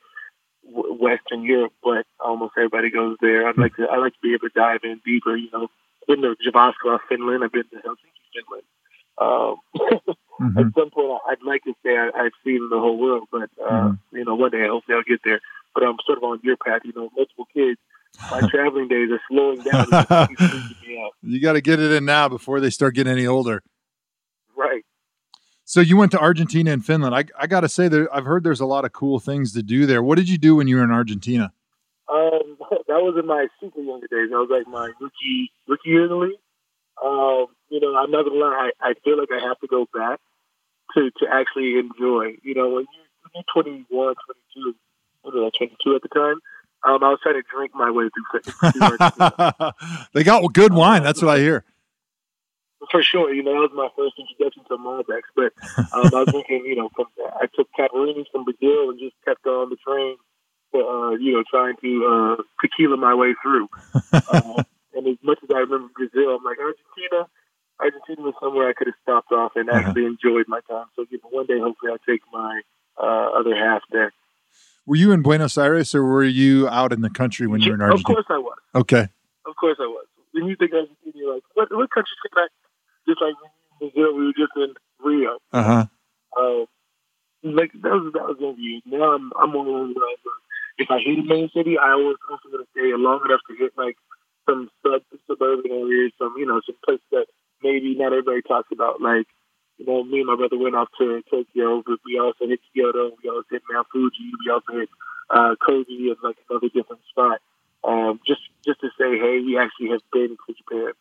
w- Western Europe, but almost everybody goes there. I'd like to I like to be able to dive in deeper. You know, I've been to Jyväskylä, Finland. I've been to Helsinki, Finland. Um, mm-hmm. At some point, I'd like to say I, have seen the whole world, but uh, mm-hmm. you know, one day hopefully I'll get there. But I'm sort of on your path. You know, multiple kids my traveling days are slowing down. you got to get it in now before they start getting any older. Right. So you went to Argentina and Finland. I, I got to say that I've heard there's a lot of cool things to do there. What did you do when you were in Argentina? Um, that was in my super younger days. I was like my rookie rookie year in the league. Um, you know, I'm not gonna lie. I, I feel like I have to go back to to actually enjoy. You know, when you when you're 21, 22, what was I, 22 at the time? Um, I was trying to drink my way through. they got good wine. That's what I hear. For sure, you know that was my first introduction to Malbecs. But um, I was drinking, you know, from, I took Caipirinhas from Brazil and just kept on the train, to, uh, you know, trying to uh, tequila my way through. uh, and as much as I remember Brazil, I'm like Argentina. Argentina was somewhere I could have stopped off and uh-huh. actually enjoyed my time. So, you know, one day hopefully I'll take my uh, other half there. Were you in Buenos Aires or were you out in the country when you were in Argentina? Of course I was. Okay. Of course I was. When you think Argentina, you're like, what, what country can I? Just like Brazil, we were just in Rio. Uh-huh. Uh, like that was that was gonna be. Now I'm I'm on one where if I hit a main city, I always also gonna stay long enough to hit like some sub suburban areas, some you know some places that maybe not everybody talks about, like you know, me and my brother went off to Tokyo, but we also hit Kyoto, we also hit Mount Fuji, we also hit uh, Kobe and like another different spot. Um, just just to say, hey, we actually have been to Japan.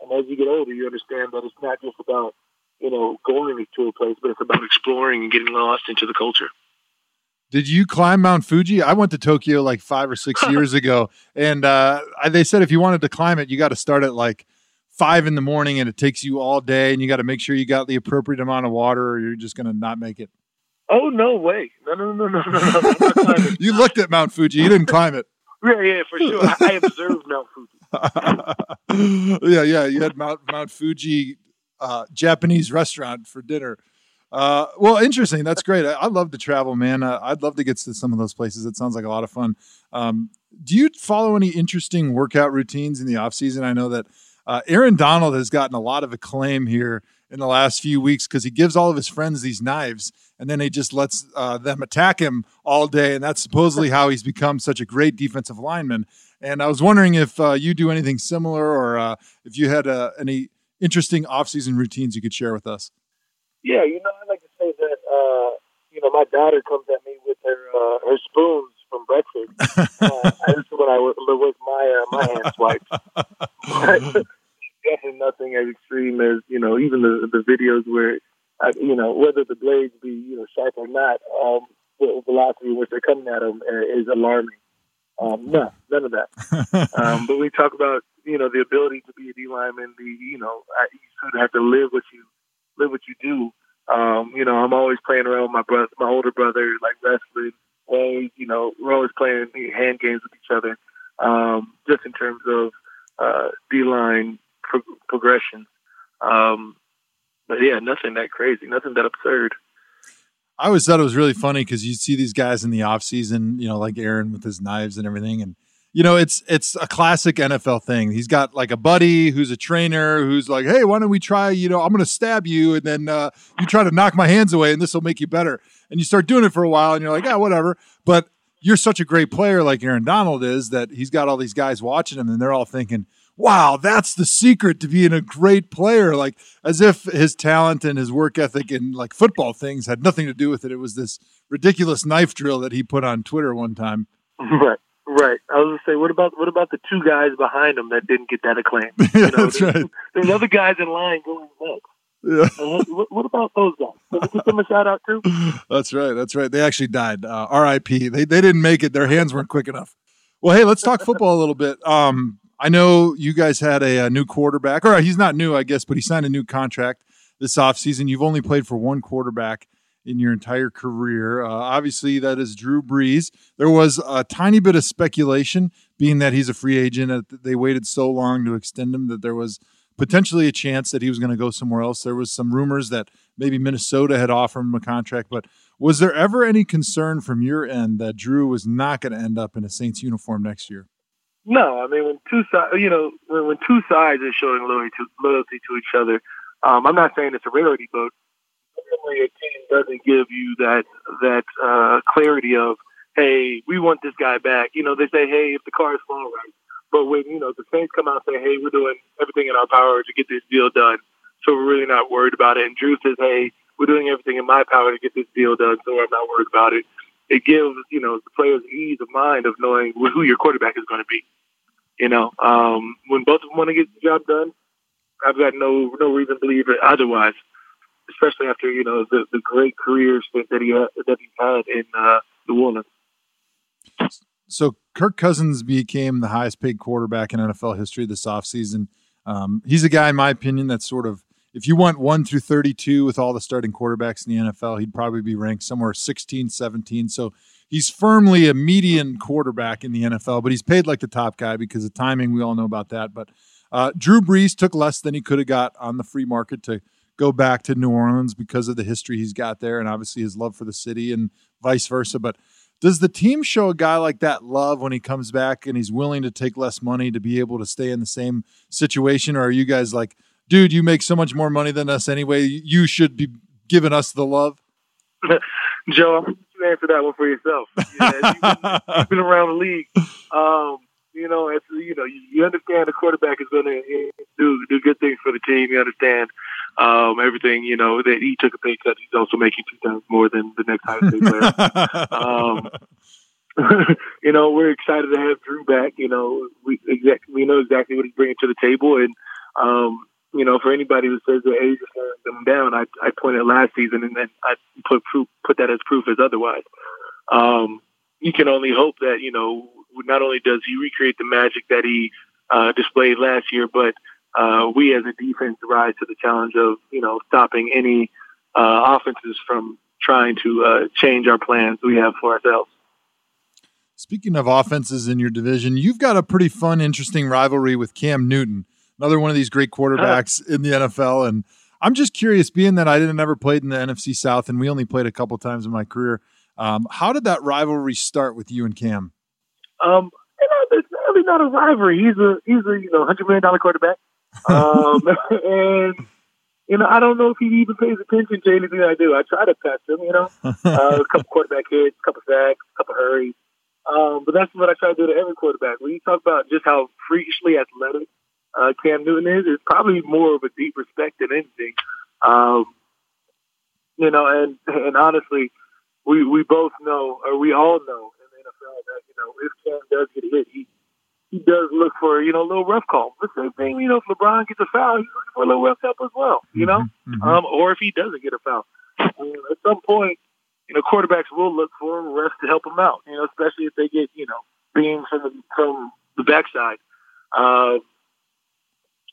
And as you get older, you understand that it's not just about you know going to a place, but it's about exploring and getting lost into the culture. Did you climb Mount Fuji? I went to Tokyo like five or six years ago, and uh, they said if you wanted to climb it, you got to start at like five in the morning and it takes you all day and you got to make sure you got the appropriate amount of water or you're just going to not make it. Oh, no way. No, no, no, no, no, no. you looked at Mount Fuji. You didn't climb it. Yeah, yeah, for sure. I, I observed Mount Fuji. yeah, yeah. You had Mount, Mount Fuji uh, Japanese restaurant for dinner. Uh, well, interesting. That's great. I, I love to travel, man. Uh, I'd love to get to some of those places. It sounds like a lot of fun. Um, do you follow any interesting workout routines in the off season? I know that uh, Aaron Donald has gotten a lot of acclaim here in the last few weeks because he gives all of his friends these knives and then he just lets uh, them attack him all day. And that's supposedly how he's become such a great defensive lineman. And I was wondering if uh, you do anything similar or uh, if you had uh, any interesting offseason routines you could share with us. Yeah, you know, I like to say that, uh, you know, my daughter comes at me with her, her spoons from breakfast. uh, this is when I was, was my uh, my hand swiped. But definitely nothing as extreme as you know, even the the videos where uh, you know whether the blades be you know sharp or not, um, the velocity which they're coming at them uh, is alarming. Um, no, none of that. um, but we talk about you know the ability to be a D lineman. The you know you sort of have to live what you live what you do. Um, you know, I'm always playing around with my brother, my older brother, like wrestling, always, you know, we're always playing hand games with each other, um, just in terms of uh, D line pro- progression. Um, but yeah, nothing that crazy, nothing that absurd. I always thought it was really funny because you see these guys in the off season, you know, like Aaron with his knives and everything, and you know, it's it's a classic NFL thing. He's got like a buddy who's a trainer who's like, "Hey, why don't we try? You know, I'm going to stab you, and then uh, you try to knock my hands away, and this will make you better." And you start doing it for a while, and you're like, "Yeah, whatever." But you're such a great player, like Aaron Donald is, that he's got all these guys watching him, and they're all thinking, "Wow, that's the secret to being a great player." Like as if his talent and his work ethic and like football things had nothing to do with it. It was this ridiculous knife drill that he put on Twitter one time. Right. Right. I was gonna say, what about what about the two guys behind him that didn't get that acclaim? yeah, You know, that's there's, right. there's other guys in line going next. Yeah. What, what about those guys? Can we give them a shout out too? That's right. That's right. They actually died. Uh, R.I.P. They they didn't make it. Their hands weren't quick enough. Well, hey, let's talk football a little bit. Um, I know you guys had a, a new quarterback, or he's not new, I guess, but he signed a new contract this offseason. You've only played for one quarterback in your entire career. Uh, obviously, that is Drew Brees. There was a tiny bit of speculation, being that he's a free agent, that they waited so long to extend him, that there was potentially a chance that he was going to go somewhere else. There was some rumors that maybe Minnesota had offered him a contract, but was there ever any concern from your end that Drew was not going to end up in a Saints uniform next year? No, I mean when two sides, you know, when, when two sides are showing loyalty to, loyalty to each other, um, I'm not saying it's a rarity, but doesn't give you that that uh, clarity of, hey, we want this guy back. You know, they say, hey, if the cars fall right, but when you know the Saints come out and say, hey, we're doing everything in our power to get this deal done, so we're really not worried about it. And Drew says, hey, we're doing everything in my power to get this deal done, so I'm not worried about it. It gives you know the players ease of mind of knowing who your quarterback is going to be. You know, um, when both of them want to get the job done, I've got no no reason to believe it otherwise. Especially after you know the, the great career stint that he had, that he had in uh, New Orleans. So Kirk Cousins became the highest paid quarterback in NFL history this offseason. Um, he's a guy, in my opinion, that's sort of if you went 1 through 32 with all the starting quarterbacks in the NFL, he'd probably be ranked somewhere 16, 17. So he's firmly a median quarterback in the NFL, but he's paid like the top guy because of timing. We all know about that. But uh, Drew Brees took less than he could have got on the free market to go back to New Orleans because of the history he's got there and obviously his love for the city and vice versa. But does the team show a guy like that love when he comes back and he's willing to take less money to be able to stay in the same situation? Or are you guys like, dude, you make so much more money than us anyway. You should be giving us the love. Joe, I'm answer that one for yourself. Yeah, you've, been, you've been around the league. Um, you know, it's, you know, you, you understand the quarterback is going to do do good things for the team. You understand um, everything. You know that he took a pay cut. He's also making two times more than the next highest paid player. um, you know, we're excited to have Drew back. You know, we exactly we know exactly what he's bringing to the table, and um, you know, for anybody who says that age is slowing them down, I I pointed last season, and then I put proof, put that as proof as otherwise. Um, you can only hope that you know not only does he recreate the magic that he uh, displayed last year, but uh, we as a defense rise to the challenge of you know stopping any uh, offenses from trying to uh, change our plans we have for ourselves. Speaking of offenses in your division, you've got a pretty fun, interesting rivalry with Cam Newton, another one of these great quarterbacks in the NFL. And I'm just curious, being that I didn't ever played in the NFC South and we only played a couple times in my career, um, how did that rivalry start with you and Cam? Um, you know, it's really not a rivalry. He's a he's a you know hundred million dollar quarterback, um, and you know I don't know if he even pays attention to anything I do. I try to test him, you know, uh, a couple quarterback hits, a couple sacks, a couple hurries, um, but that's what I try to do to every quarterback. When you talk about just how freakishly athletic uh, Cam Newton is, it's probably more of a deep respect than anything. Um, you know, and and honestly, we we both know, or we all know in the NFL that you know if Cam does get hit, he he does look for you know a little rough call. The same thing, you know, if LeBron gets a foul, he's looking for a little rough call as well. You know, Mhm. um, or if he doesn't get a foul, um, at some point, you know, quarterbacks will look for refs to help them out. You know, especially if they get you know beams from the from the backside. Uh,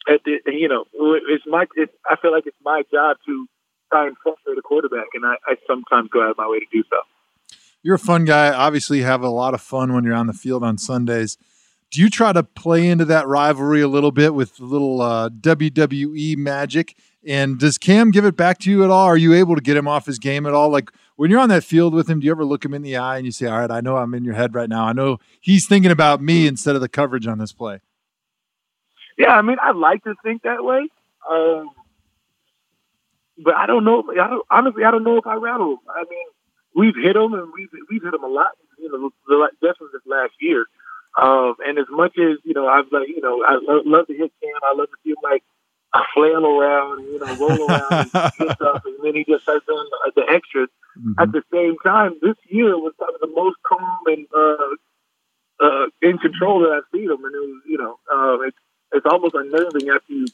at the, you know, it's my. It's, I feel like it's my job to try and frustrate a quarterback, and I, I sometimes go out of my way to do so. You're a fun guy. Obviously, you have a lot of fun when you're on the field on Sundays. Do you try to play into that rivalry a little bit with a little uh, WWE magic? And does Cam give it back to you at all? Are you able to get him off his game at all? Like when you're on that field with him, do you ever look him in the eye and you say, "All right, I know I'm in your head right now. I know he's thinking about me instead of the coverage on this play." Yeah, I mean, I like to think that way, um, but I don't know. I don't, honestly, I don't know if I rattle him. I mean, we've hit him and we've we've hit him a lot. You know, definitely this last year. Um, and as much as you know, I've like you know, I love, love to hit Cam. I love to see him like I flail around, and, you know, roll around and stuff, and then he just starts doing the extras. Mm-hmm. At the same time, this year was probably the most calm and uh, uh, in control that I've seen him, and it was, you know, uh, it's it's almost unnerving after you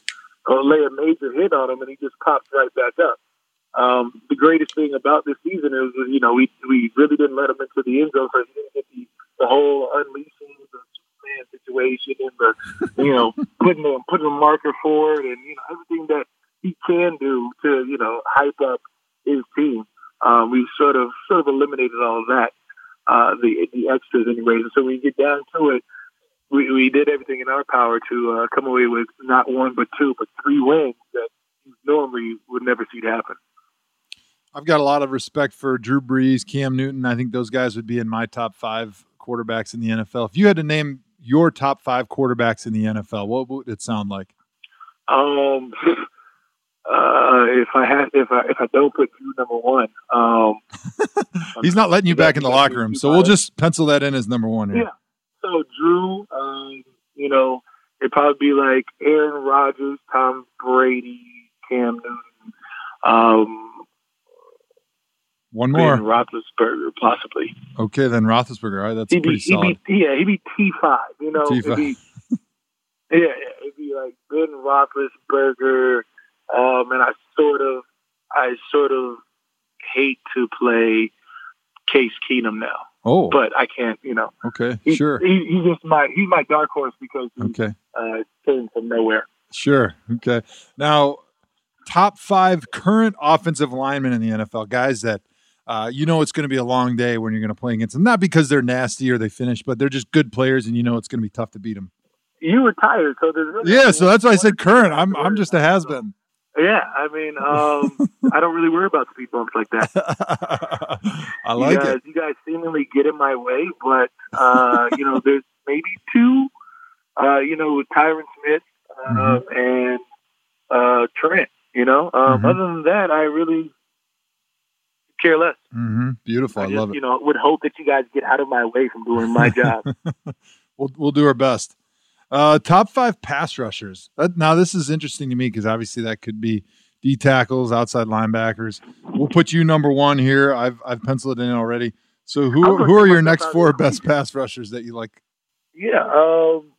uh, lay a major hit on him and he just pops right back up. Um, the greatest thing about this season is, you know, we we really didn't let him into the end zone, so he didn't get the, the whole Superman situation and the, you know, putting a putting a marker forward and you know everything that he can do to you know hype up his team. Um, we sort of sort of eliminated all that, uh, the the extras anyways. And so when you get down to it, we, we did everything in our power to uh, come away with not one but two, but three wins that you normally would never see happen. I've got a lot of respect for Drew Brees, Cam Newton. I think those guys would be in my top five quarterbacks in the NFL. If you had to name your top five quarterbacks in the NFL, what would it sound like? Um, uh, if I had, if I if I don't put Drew number one, um, he's not letting you back in the locker room, so we'll just pencil that in as number one here. Yeah, so Drew, um, you know, it'd probably be like Aaron Rodgers, Tom Brady, Cam Newton, um, one more, Roethlisberger, possibly. Okay, then Roethlisberger. All right, that's he'd pretty be, solid. He'd be, yeah, he'd be T five. You know, T5. It'd be, yeah, yeah, it'd be like Ben Roethlisberger. Um, and I sort of, I sort of hate to play Case Keenum now. Oh, but I can't. You know. Okay, he, sure. He, he's just my he's my dark horse because he, okay uh, came from nowhere. Sure. Okay. Now, top five current offensive linemen in the NFL, guys that. Uh, you know it's going to be a long day when you're going to play against them. Not because they're nasty or they finish, but they're just good players, and you know it's going to be tough to beat them. You retired, so there's really yeah. So that's why I said current. I'm I'm just a has been. Yeah, I mean, um, I don't really worry about speed bumps like that. I like you guys, it. You guys seemingly get in my way, but uh, you know, there's maybe two. Uh, you know, with Tyron Smith uh, mm-hmm. and uh, Trent. You know, um, mm-hmm. other than that, I really care less. Mm-hmm. Beautiful. I, I just, love it. You know, would hope that you guys get out of my way from doing my job. we'll we'll do our best. Uh, top five pass rushers. Uh, now this is interesting to me because obviously that could be D tackles, outside linebackers. We'll put you number one here. I've I've penciled it in already. So who who are your next four best pass rushers that you like? Yeah, um,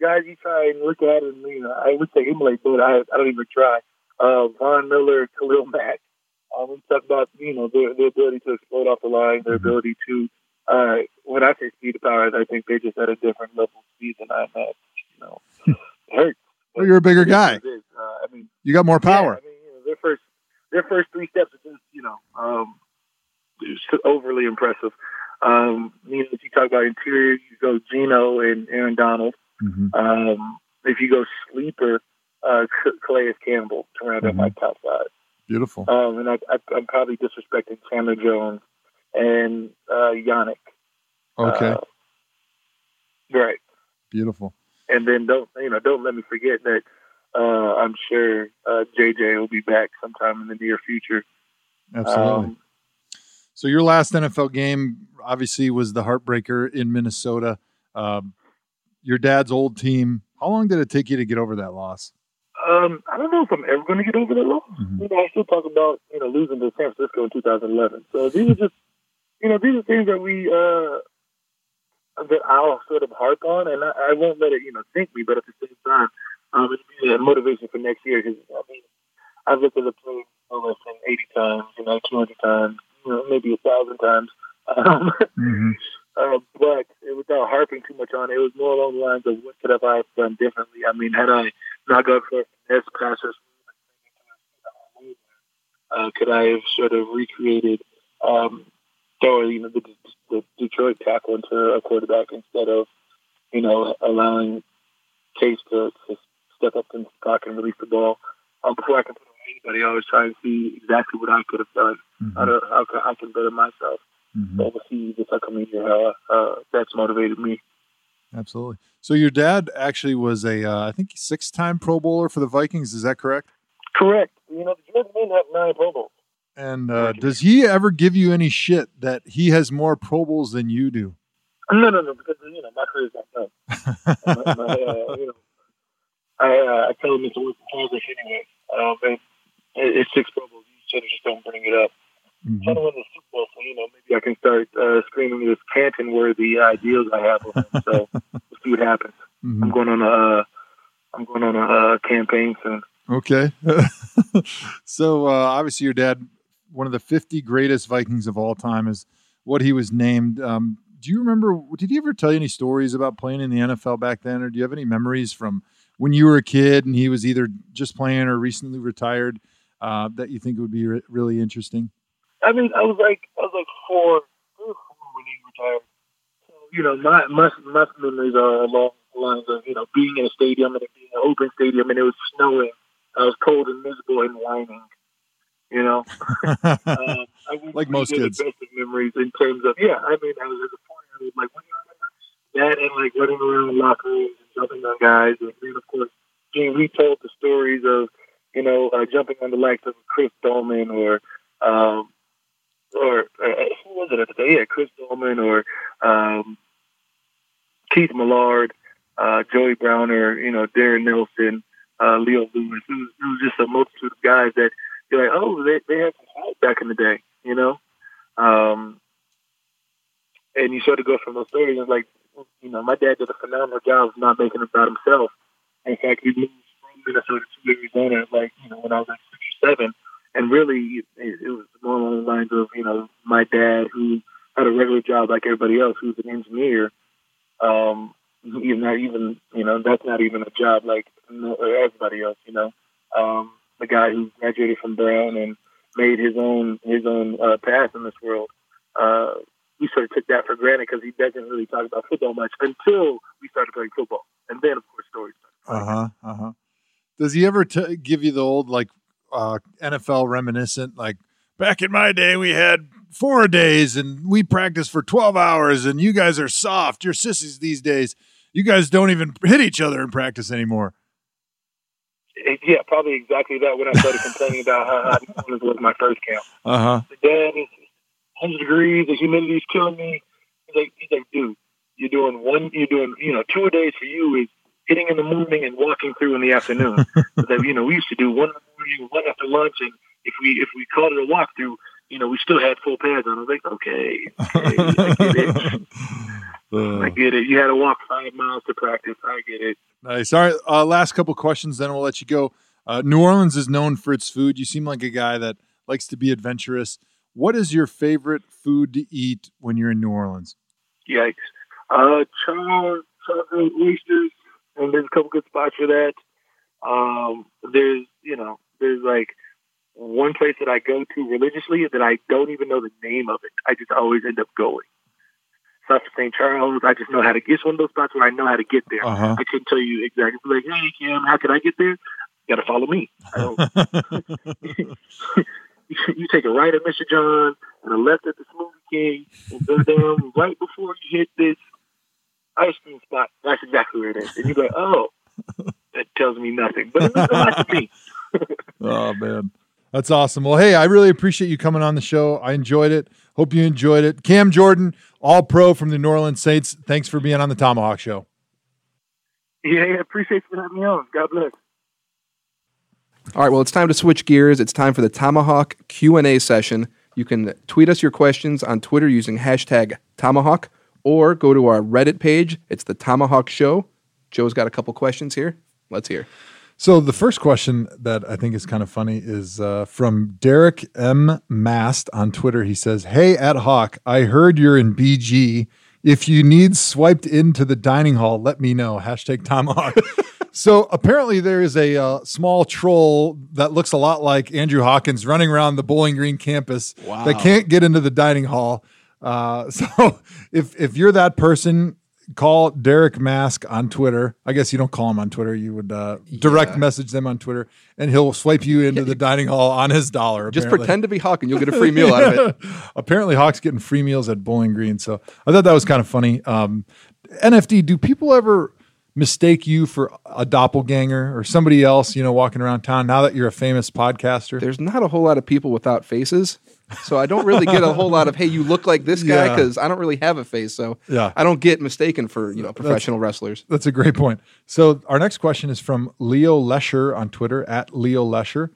guys, you try and look at and you know I would say emulate, but I I don't even try. Uh, Von Miller, Khalil Mack. Um, we talk about you know their, their ability to explode off the line, their mm-hmm. ability to uh, when I say speed to power, I think they're just at a different level of speed than I'm at. You know, it hurts. Well, you're a bigger guy. Uh, I mean, you got more power. Yeah, I mean, you know, their first their first three steps are just you know um, overly impressive. Um, you know, if you talk about interior, you go Geno and Aaron Donald. Mm-hmm. Um, if you go sleeper, uh, Calais Campbell to round mm-hmm. my top five. Beautiful. Um, and I, I, I'm probably disrespecting Chandler Jones and uh, Yannick. Okay. Uh, right. Beautiful. And then don't you know? Don't let me forget that uh, I'm sure uh, JJ will be back sometime in the near future. Absolutely. Um, so your last NFL game obviously was the heartbreaker in Minnesota. Um, your dad's old team. How long did it take you to get over that loss? Um, I don't know if I'm ever going to get over that loss. Mm-hmm. You know, I still talk about you know losing to San Francisco in 2011. So these are just you know, these are things that we uh, that I'll sort of harp on, and I, I won't let it, you know, sink me. But at the same time, um, it'll be a motivation for next year because I mean, I've looked at the play less than eighty times, you know, two hundred times, you know, maybe a thousand times. Um, mm-hmm. uh, but without harping too much on it, it was more along the lines of what could have I done differently. I mean, had I not gone for S passers, uh, could I have sort of recreated um, throw you know the, the Detroit tackle into a quarterback instead of you know, allowing Case to, to step up in the pocket and release the ball. Um, before I can put on anybody, I always try and see exactly what I could have done, Mm-hmm. how, to, how can, I can better myself. Mhm. So this upcoming year how uh, that's motivated me. Absolutely. So your dad actually was a, uh, I think, six-time Pro Bowler for the Vikings. Is that correct? Correct. You know, the Jordan men have nine Pro Bowls. And uh, does he ever give you any shit that he has more Pro Bowls than you do? No, no, no, because you know my career's not done. my, my, uh, you know, I uh, I tell him it's a work in progress anyway. Um, it's six Pro Bowls. You should have just don't bring it up. Mhm. trying to win the Super Bowl, so you know maybe I can start uh, screaming this Canton-worthy ideals I have. With him. So we'll see what happens. Mhm. I'm going on a uh, I'm going on a uh, campaign soon. Okay. so uh, obviously, your dad, one of the 50 greatest Vikings of all time, is what he was named. Um, do you remember? Did he ever tell you any stories about playing in the NFL back then, or do you have any memories from when you were a kid and he was either just playing or recently retired uh, that you think would be re- really interesting? I mean, I was like I was like four, four when he retired. So you know, my my my memories are along the lines of you know being in a stadium and it being an open stadium and it was snowing. I was cold and miserable and whining. You know, um, I Like most kids. The best of memories in terms of yeah. I mean, I was at the point I was like, what do you remember? That and like running around locker rooms and jumping on guys, and then of course being retold the stories of you know uh, jumping on the likes of Chris Doleman or um, or uh, who was it at the time? Yeah, Chris Doleman or um, Keith Millard, uh, Joey Browner, you know, Darrin Nelson, uh, Leo Lewis. It was, it was just a multitude of guys that you're like, oh, they they had some fight back in the day, you know. Um, and you sort of go from those stories and like, you know, my dad did a phenomenal job of not making it about himself. In fact, he moved from Minnesota to Arizona, like you know, when I was like six or seven and really it, it was more along the lines of you know my dad who had a regular job like everybody else who's an engineer um even not even you know that's not even a job like everybody else you know um the guy who graduated from brown and made his own his own uh, path in this world uh we sort of took that for granted because he doesn't really talk about football much until we started playing football and then of course stories started Uh huh. Uh huh. Does he ever t- give you the old like uh, NFL reminiscent? Like back in my day, we had four days and we practiced for twelve hours, and you guys are soft. You're sissies these days. You guys don't even hit each other in practice anymore. Yeah probably exactly that when i started complaining about how hot Orleans was my first camp Uh huh. the dad is 100 degrees, the humidity's killing me. He's like, he's like, dude, you're doing one, you're doing, you know, two a days for you is hitting in the morning and walking through in the afternoon. that, you know, we used to do one in the morning, one after lunch, and if we if we called it a walkthrough, you know, we still had full pads on. I was like, okay, okay I get it. Uh, I get it. You had to walk five miles to practice. I get it. Nice. All right. Uh, last couple questions, then we'll let you go. Uh, New Orleans is known for its food. You seem like a guy that likes to be adventurous. What is your favorite food to eat when you're in New Orleans? Yikes. Uh, char, char grilled oysters, and there's a couple good spots for that. Um, there's, you know, there's like one place that I go to religiously that I don't even know the name of it. I just always end up going. South of St. Charles. I just know how to get. It's one of those spots where I know how to get there. Uh huh. I couldn't tell you exactly. Like, hey, Cam, how can I get there? You got to follow me. You take a right at Mr. John and a left at the Smoothie King and go down right before you hit this ice cream spot. That's exactly where it is. And you go, oh, that tells me nothing. But it's means a lot to me. oh man, that's awesome. Well, hey, I really appreciate you coming on the show. I enjoyed it. Hope you enjoyed it. Cam Jordan, All Pro from the New Orleans Saints. Thanks for being on the ThomaHawk Show. Yeah, I appreciate you having me on. God bless. All right, well, it's time to switch gears. It's time for the ThomaHawk Q&A session. You can tweet us your questions on Twitter using hashtag ThomaHawk or go to our Reddit page. It's the ThomaHawk Show. Joe's got a couple questions here. Let's hear. So the first question that I think is kind of funny is uh, from Derek M. Mast on Twitter. He says, "Hey, at Hawk, I heard you're in BG. If you need swiped into the dining hall, let me know." Hashtag ThomaHawk. so apparently there is a uh, small troll that looks a lot like Andrew Hawkins running around the Bowling Green campus Wow. that can't get into the dining hall. Uh, so if if you're that person, call Derek Mask on Twitter. I guess you don't call him on Twitter. You would uh, direct Yeah. message them on Twitter, and he'll swipe you into the dining hall on his dollar. Just pretend to be Hawk and you'll get a free meal out of it. Apparently, Hawks getting free meals at Bowling Green. So I thought that was kind of funny. Um, NFD, do people ever mistake you for a doppelganger or somebody else, you know, walking around town now that you're a famous podcaster? There's not a whole lot of people without faces. So I don't really get a whole lot of, hey, you look like this guy Yeah. because I don't really have a face. So Yeah. I don't get mistaken for, you know, professional wrestlers. That's a great point. So our next question is from Leo Lesher on Twitter at Leo Lesher.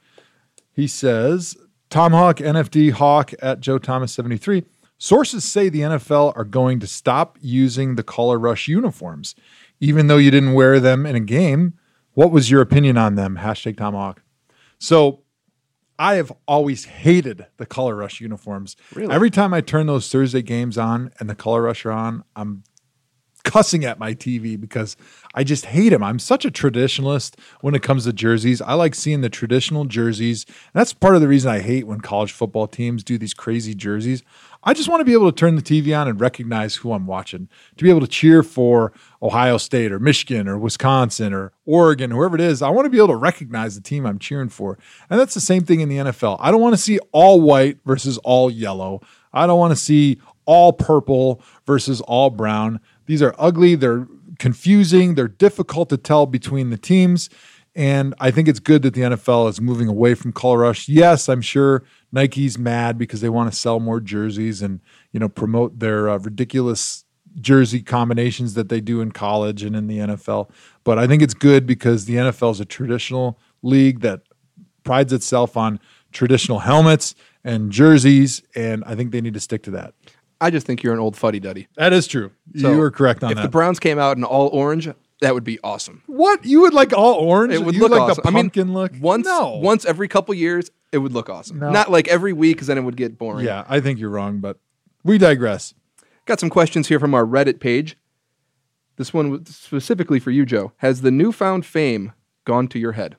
He says, Tom Hawk, NFD Hawk at Joe Thomas 73. Sources say the NFL are going to stop using the color rush uniforms, even though you didn't wear them in a game. What was your opinion on them? Hashtag Tom Hawk. So I have always hated the color rush uniforms. Really? Every time I turn those Thursday games on and the color rush are on, I'm cussing at my TV because I just hate them. I'm such a traditionalist when it comes to jerseys. I like seeing the traditional jerseys. And that's part of the reason I hate when college football teams do these crazy jerseys. I just want to be able to turn the TV on and recognize who I'm watching, to be able to cheer for Ohio State or Michigan or Wisconsin or Oregon, whoever it is. I want to be able to recognize the team I'm cheering for. And that's the same thing in the NFL. I don't want to see all white versus all yellow. I don't want to see all purple versus all brown. These are ugly, they're confusing, they're difficult to tell between the teams. And I think it's good that the NFL is moving away from color rush. Yes, I'm sure Nike's mad because they want to sell more jerseys and you know promote their uh, ridiculous jersey combinations that they do in college and in the NFL. But I think it's good because the NFL is a traditional league that prides itself on traditional helmets and jerseys, and I think they need to stick to that. I just think you're an old fuddy duddy. That is true. So, you were correct on If that. If the Browns came out in all orange, that would be awesome. what you would like all orange? It would you look like awesome. the I mean, pumpkin look. Once, no. once every couple years, it would look awesome. No. Not like every week, because then it would get boring. Yeah, I think you're wrong, but we digress. Got some questions here from our Reddit page. This one was specifically for you, Joe. Has the newfound fame gone to your head?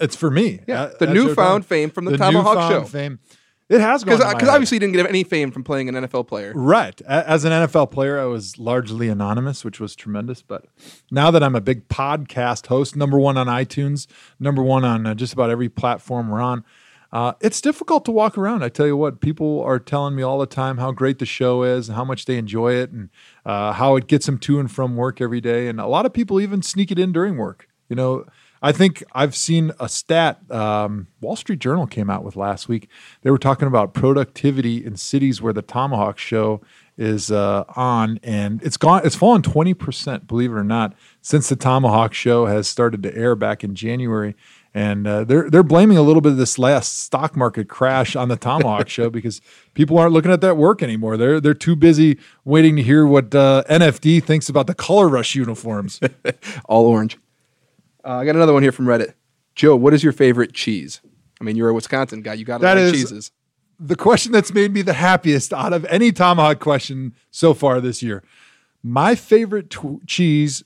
It's for me. Yeah, Uh, the newfound fame from the ThomaHawk newfound Show. Fame. It has gone Because to my head. obviously you didn't get any fame from playing an NFL player. Right. As an NFL player, I was largely anonymous, which was tremendous. But now that I'm a big podcast host, number one on iTunes, number one on uh, just about every platform we're on, uh, it's difficult to walk around. I tell you what, people are telling me all the time how great the show is and how much they enjoy it and uh, how it gets them to and from work every day. And a lot of people even sneak it in during work. You know, I think I've seen a stat um, Wall Street Journal came out with last week. They were talking about productivity in cities where the ThomaHawk Show is uh, on, and it's gone. It's fallen twenty percent, believe it or not, since the ThomaHawk Show has started to air back in January. And uh, they're they're blaming a little bit of this last stock market crash on the ThomaHawk Show because people aren't looking at that work anymore. They're they're too busy waiting to hear what uh, NFD thinks about the Color Rush uniforms. All orange. Uh, I got another one here from Reddit. Joe, what is your favorite cheese? I mean, you're a Wisconsin guy. You got to That like is- cheeses. the question that's made me the happiest out of any ThomaHawk question so far this year. My favorite tw- cheese,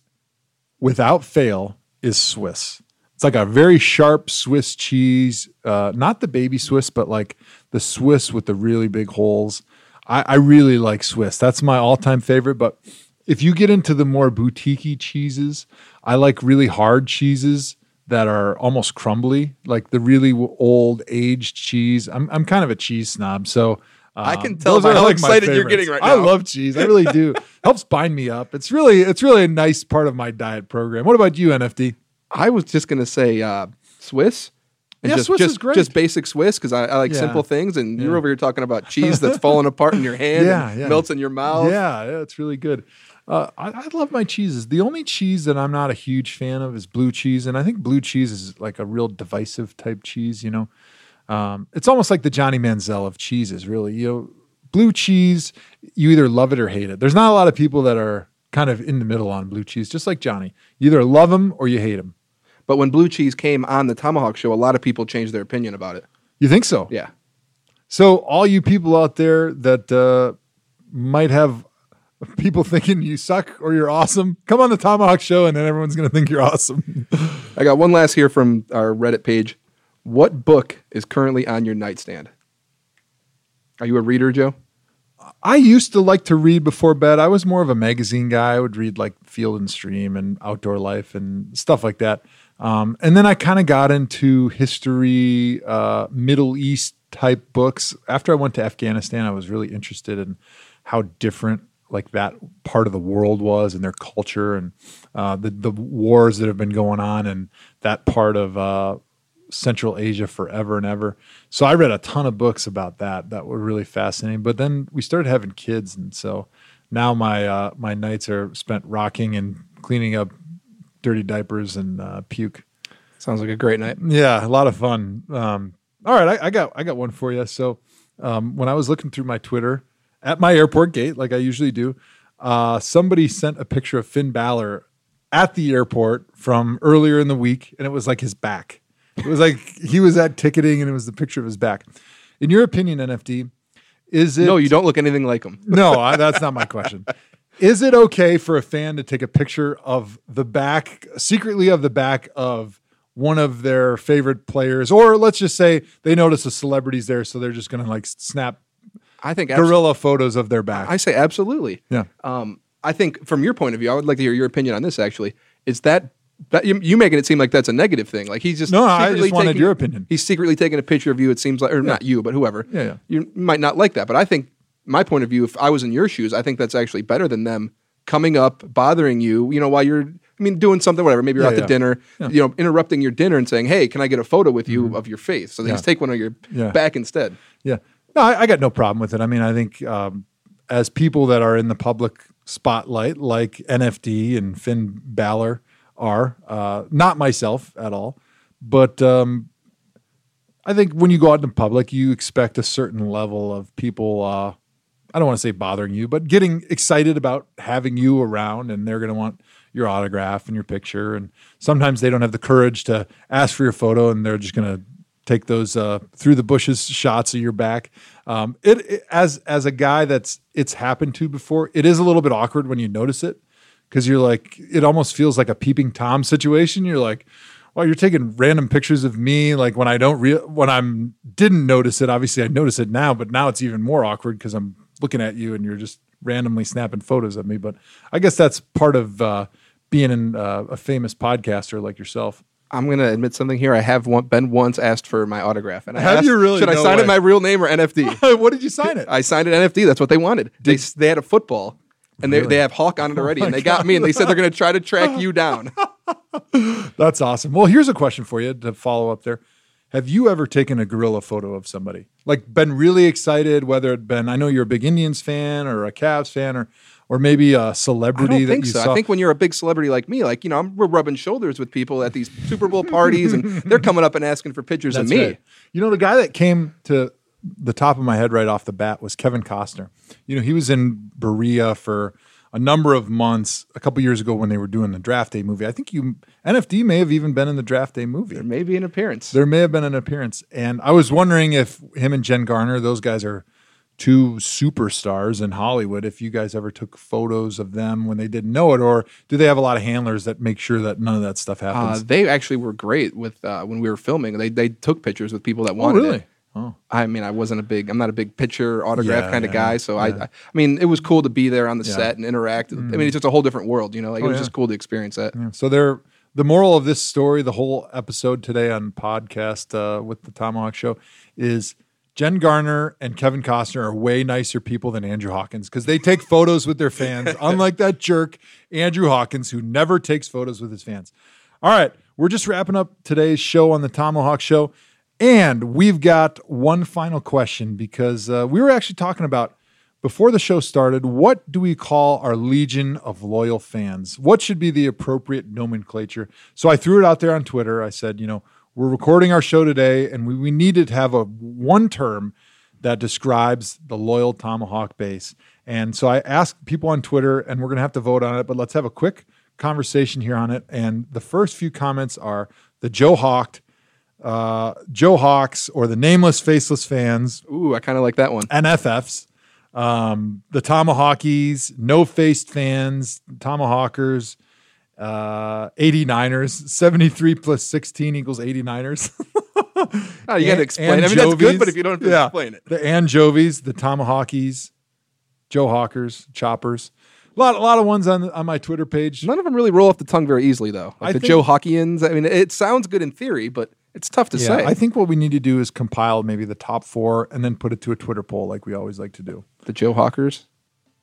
without fail, is Swiss. It's like a very sharp Swiss cheese, uh, not the baby Swiss, but like the Swiss with the really big holes. I, I really like Swiss. That's my all-time favorite. But if you get into the more boutiquey cheeses, I like really hard cheeses that are almost crumbly, like the really old aged cheese. I'm I'm kind of a cheese snob, so I um, can tell those by how my excited you're getting right now. I love cheese. I really do. Helps bind me up. It's really it's really a nice part of my diet program. What about you, NFD? I was just gonna say uh, Swiss. And Yeah, just, Swiss just, is great. Just basic Swiss because I, I like Yeah. simple things, and you're over here talking about cheese that's falling apart in your hand, Yeah, and yeah. melts in your mouth. Yeah, yeah, it's really good. Uh, I, I love my cheeses. The only cheese that I'm not a huge fan of is blue cheese, and I think blue cheese is like a real divisive type cheese. You know, um, it's almost like the Johnny Manziel of cheeses. Really, you know, blue cheese, you either love it or hate it. There's not a lot of people that are kind of in the middle on blue cheese, just like Johnny. You either love him or you hate him. But when blue cheese came on the ThomaHawk Show, a lot of people changed their opinion about it. You think so? Yeah. So, all you people out there that uh, might have people thinking you suck or you're awesome, come on the ThomaHawk Show, and then everyone's going to think you're awesome. I got one last here from our Reddit page. What book is currently on your nightstand? Are you a reader, Joe? I used to like to read before bed. I was more of a magazine guy. I would read like Field and Stream and Outdoor Life and stuff like that. Um, and then I kind of got into history, uh, Middle East type books. After I went to Afghanistan, I was really interested in how different like that part of the world was and their culture and uh, the the wars that have been going on and that part of uh, Central Asia forever and ever. So I read a ton of books about that that were really fascinating. But then we started having kids, and so now my uh, my nights are spent rocking and cleaning up dirty diapers and uh, puke. Sounds like a great night. Yeah, a lot of fun. Um, all right, I, I, got I got one for you. So um, when I was looking through my Twitter at my airport gate, like I usually do, uh, somebody sent a picture of Finn Balor at the airport from earlier in the week, and it was like his back. It was like he was at ticketing, and it was the picture of his back. In your opinion, NFD, is it? No, you don't look anything like him. no, I, that's not my question. Is it okay for a fan to take a picture of the back, secretly of the back of one of their favorite players, or let's just say they notice a celebrity's there, so they're just going to like snap I think abso- guerrilla photos of their back? I say absolutely. yeah, Um, I think from your point of view, I would like to hear your opinion on this. Actually, is that that you, you making it seem like that's a negative thing? Like he's just No, I secretly just wanted taking- your opinion. He's secretly taking a picture of you. It seems like, or not you, but whoever. Yeah, yeah. You might not like that, but I think my point of view, if I was in your shoes, I think that's actually better than them coming up, bothering you. You know, while you're, I mean, doing something, whatever. Maybe you're Yeah, out to yeah. dinner. You know, interrupting your dinner and saying, "Hey, can I get a photo with you of your face?" So they Mm-hmm. Yeah. just take one of your Yeah. back instead. yeah. No, I, I got no problem with it. I mean, I think um, as people that are in the public spotlight, like NFD and Finn Balor are, uh, not myself at all, but um, I think when you go out in public, you expect a certain level of people. Uh, I don't want to say bothering you, but getting excited about having you around, and they're going to want your autograph and your picture. And sometimes they don't have the courage to ask for your photo, and they're just going to take those uh, through the bushes shots of your back. Um, it, it as as a guy that's it's happened to before, it is a little bit awkward when you notice it because you're like it almost feels like a peeping tom situation. You're like, well, you're taking random pictures of me like when I don't real when I'm didn't notice it. Obviously, I notice it now, but now it's even more awkward because I'm looking at you and you're just randomly snapping photos of me. But I guess that's part of uh, being uh, a famous podcaster like yourself. I'm going to admit something here. I have one, been once asked for my autograph, and I Have asked, you really? Should I sign way. it my real name or NFD? what did you sign it? I signed it NFD. That's what they wanted. They they had a football, and they, Really? Oh they have Hawk on it already, and they oh got me, and they said they're going to try to track you down. That's awesome. Well, here's a question for you to follow up there. Have you ever taken a guerrilla photo of somebody? Like been really excited, whether it been I know you're a big Indians fan or a Cavs fan or or maybe a celebrity that think you so. saw. I think when you're a big celebrity like me, like you know, I'm, we're rubbing shoulders with people at these Super Bowl parties, and they're coming up and asking for pictures That's of me. right. You know, the guy that came to the top of my head right off the bat was Kevin Costner. You know, he was in Berea for a number of months a couple years ago when they were doing the draft day movie. I think you NFD may have even been in the draft day movie. There may be an appearance. There may have been an appearance. And I was wondering if him and Jen Garner, those guys are two superstars in Hollywood, if you guys ever took photos of them when they didn't know it, or do they have a lot of handlers that make sure that none of that stuff Uh, happens? they actually were great with uh, when we were filming. They they took pictures with people that wanted oh, really? it. Oh, I mean, I wasn't a big, I'm not a big picture autograph Yeah, kind of yeah, guy. So I, yeah. I, I mean, it was cool to be there on the set and interact. I mean, it's just a whole different world, you know. Like Oh, it was just cool to experience that. So they're the moral of this story, the whole episode today on podcast uh, with the ThomaHawk Show is Jen Garner and Kevin Costner are way nicer people than Andrew Hawkins because they take photos with their fans, unlike that jerk Andrew Hawkins who never takes photos with his fans. All right, we're just wrapping up today's show on the ThomaHawk Show, and we've got one final question because uh, we were actually talking about before the show started. What do we call our legion of loyal fans? What should be the appropriate nomenclature? So I threw it out there on Twitter. I said, you know, we're recording our show today, and we, we needed to have a one term that describes the loyal ThomaHawk base. And so I asked people on Twitter, and we're going to have to vote on it, but let's have a quick conversation here on it. And the first few comments are the Joe Hawked, uh, Joe Hawks, or the nameless, faceless fans, Ooh, I kind of like that one. NFFs, um, the Tomahawkies, no faced fans, Tomahawkers, uh, 89ers, 73 plus 16 equals 89ers. Oh, you got to explain. I mean, that's good, but if you don't have to Yeah. explain it, the anjovies, the tomahawkies, Joe Hawkers, Choppers. A lot, a lot of ones on on my Twitter page. None of them really roll off the tongue very easily, though. Like I the think- Joe Hawkians. I mean, it sounds good in theory, but it's tough to Yeah, say. I think what we need to do is compile maybe the top four and then put it to a Twitter poll like we always like to do. the Joe Hawkers.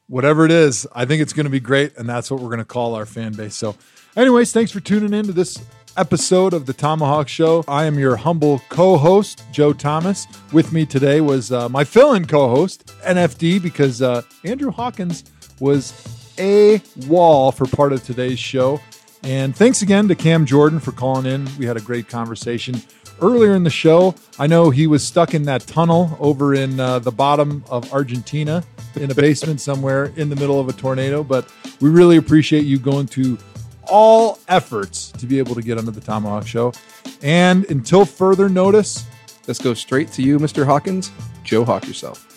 Whatever it is, I think it's going to be great, and that's what we're going to call our fan base. So, anyways, thanks for tuning in to this episode of the ThomaHawk Show. I am your humble co-host, Joe Thomas. With me today was uh, my fill-in co-host, NFD, because uh, Andrew Hawkins was a wall for part of today's show. And thanks again to Cam Jordan for calling in. We had a great conversation earlier in the show. I know he was stuck in that tunnel over in uh, the bottom of Argentina in a basement somewhere in the middle of a tornado, but we really appreciate you going to all efforts to be able to get onto the ThomaHawk Show. And until further notice, This goes straight to you, Mr. Hawkins. Joe Hawk yourself.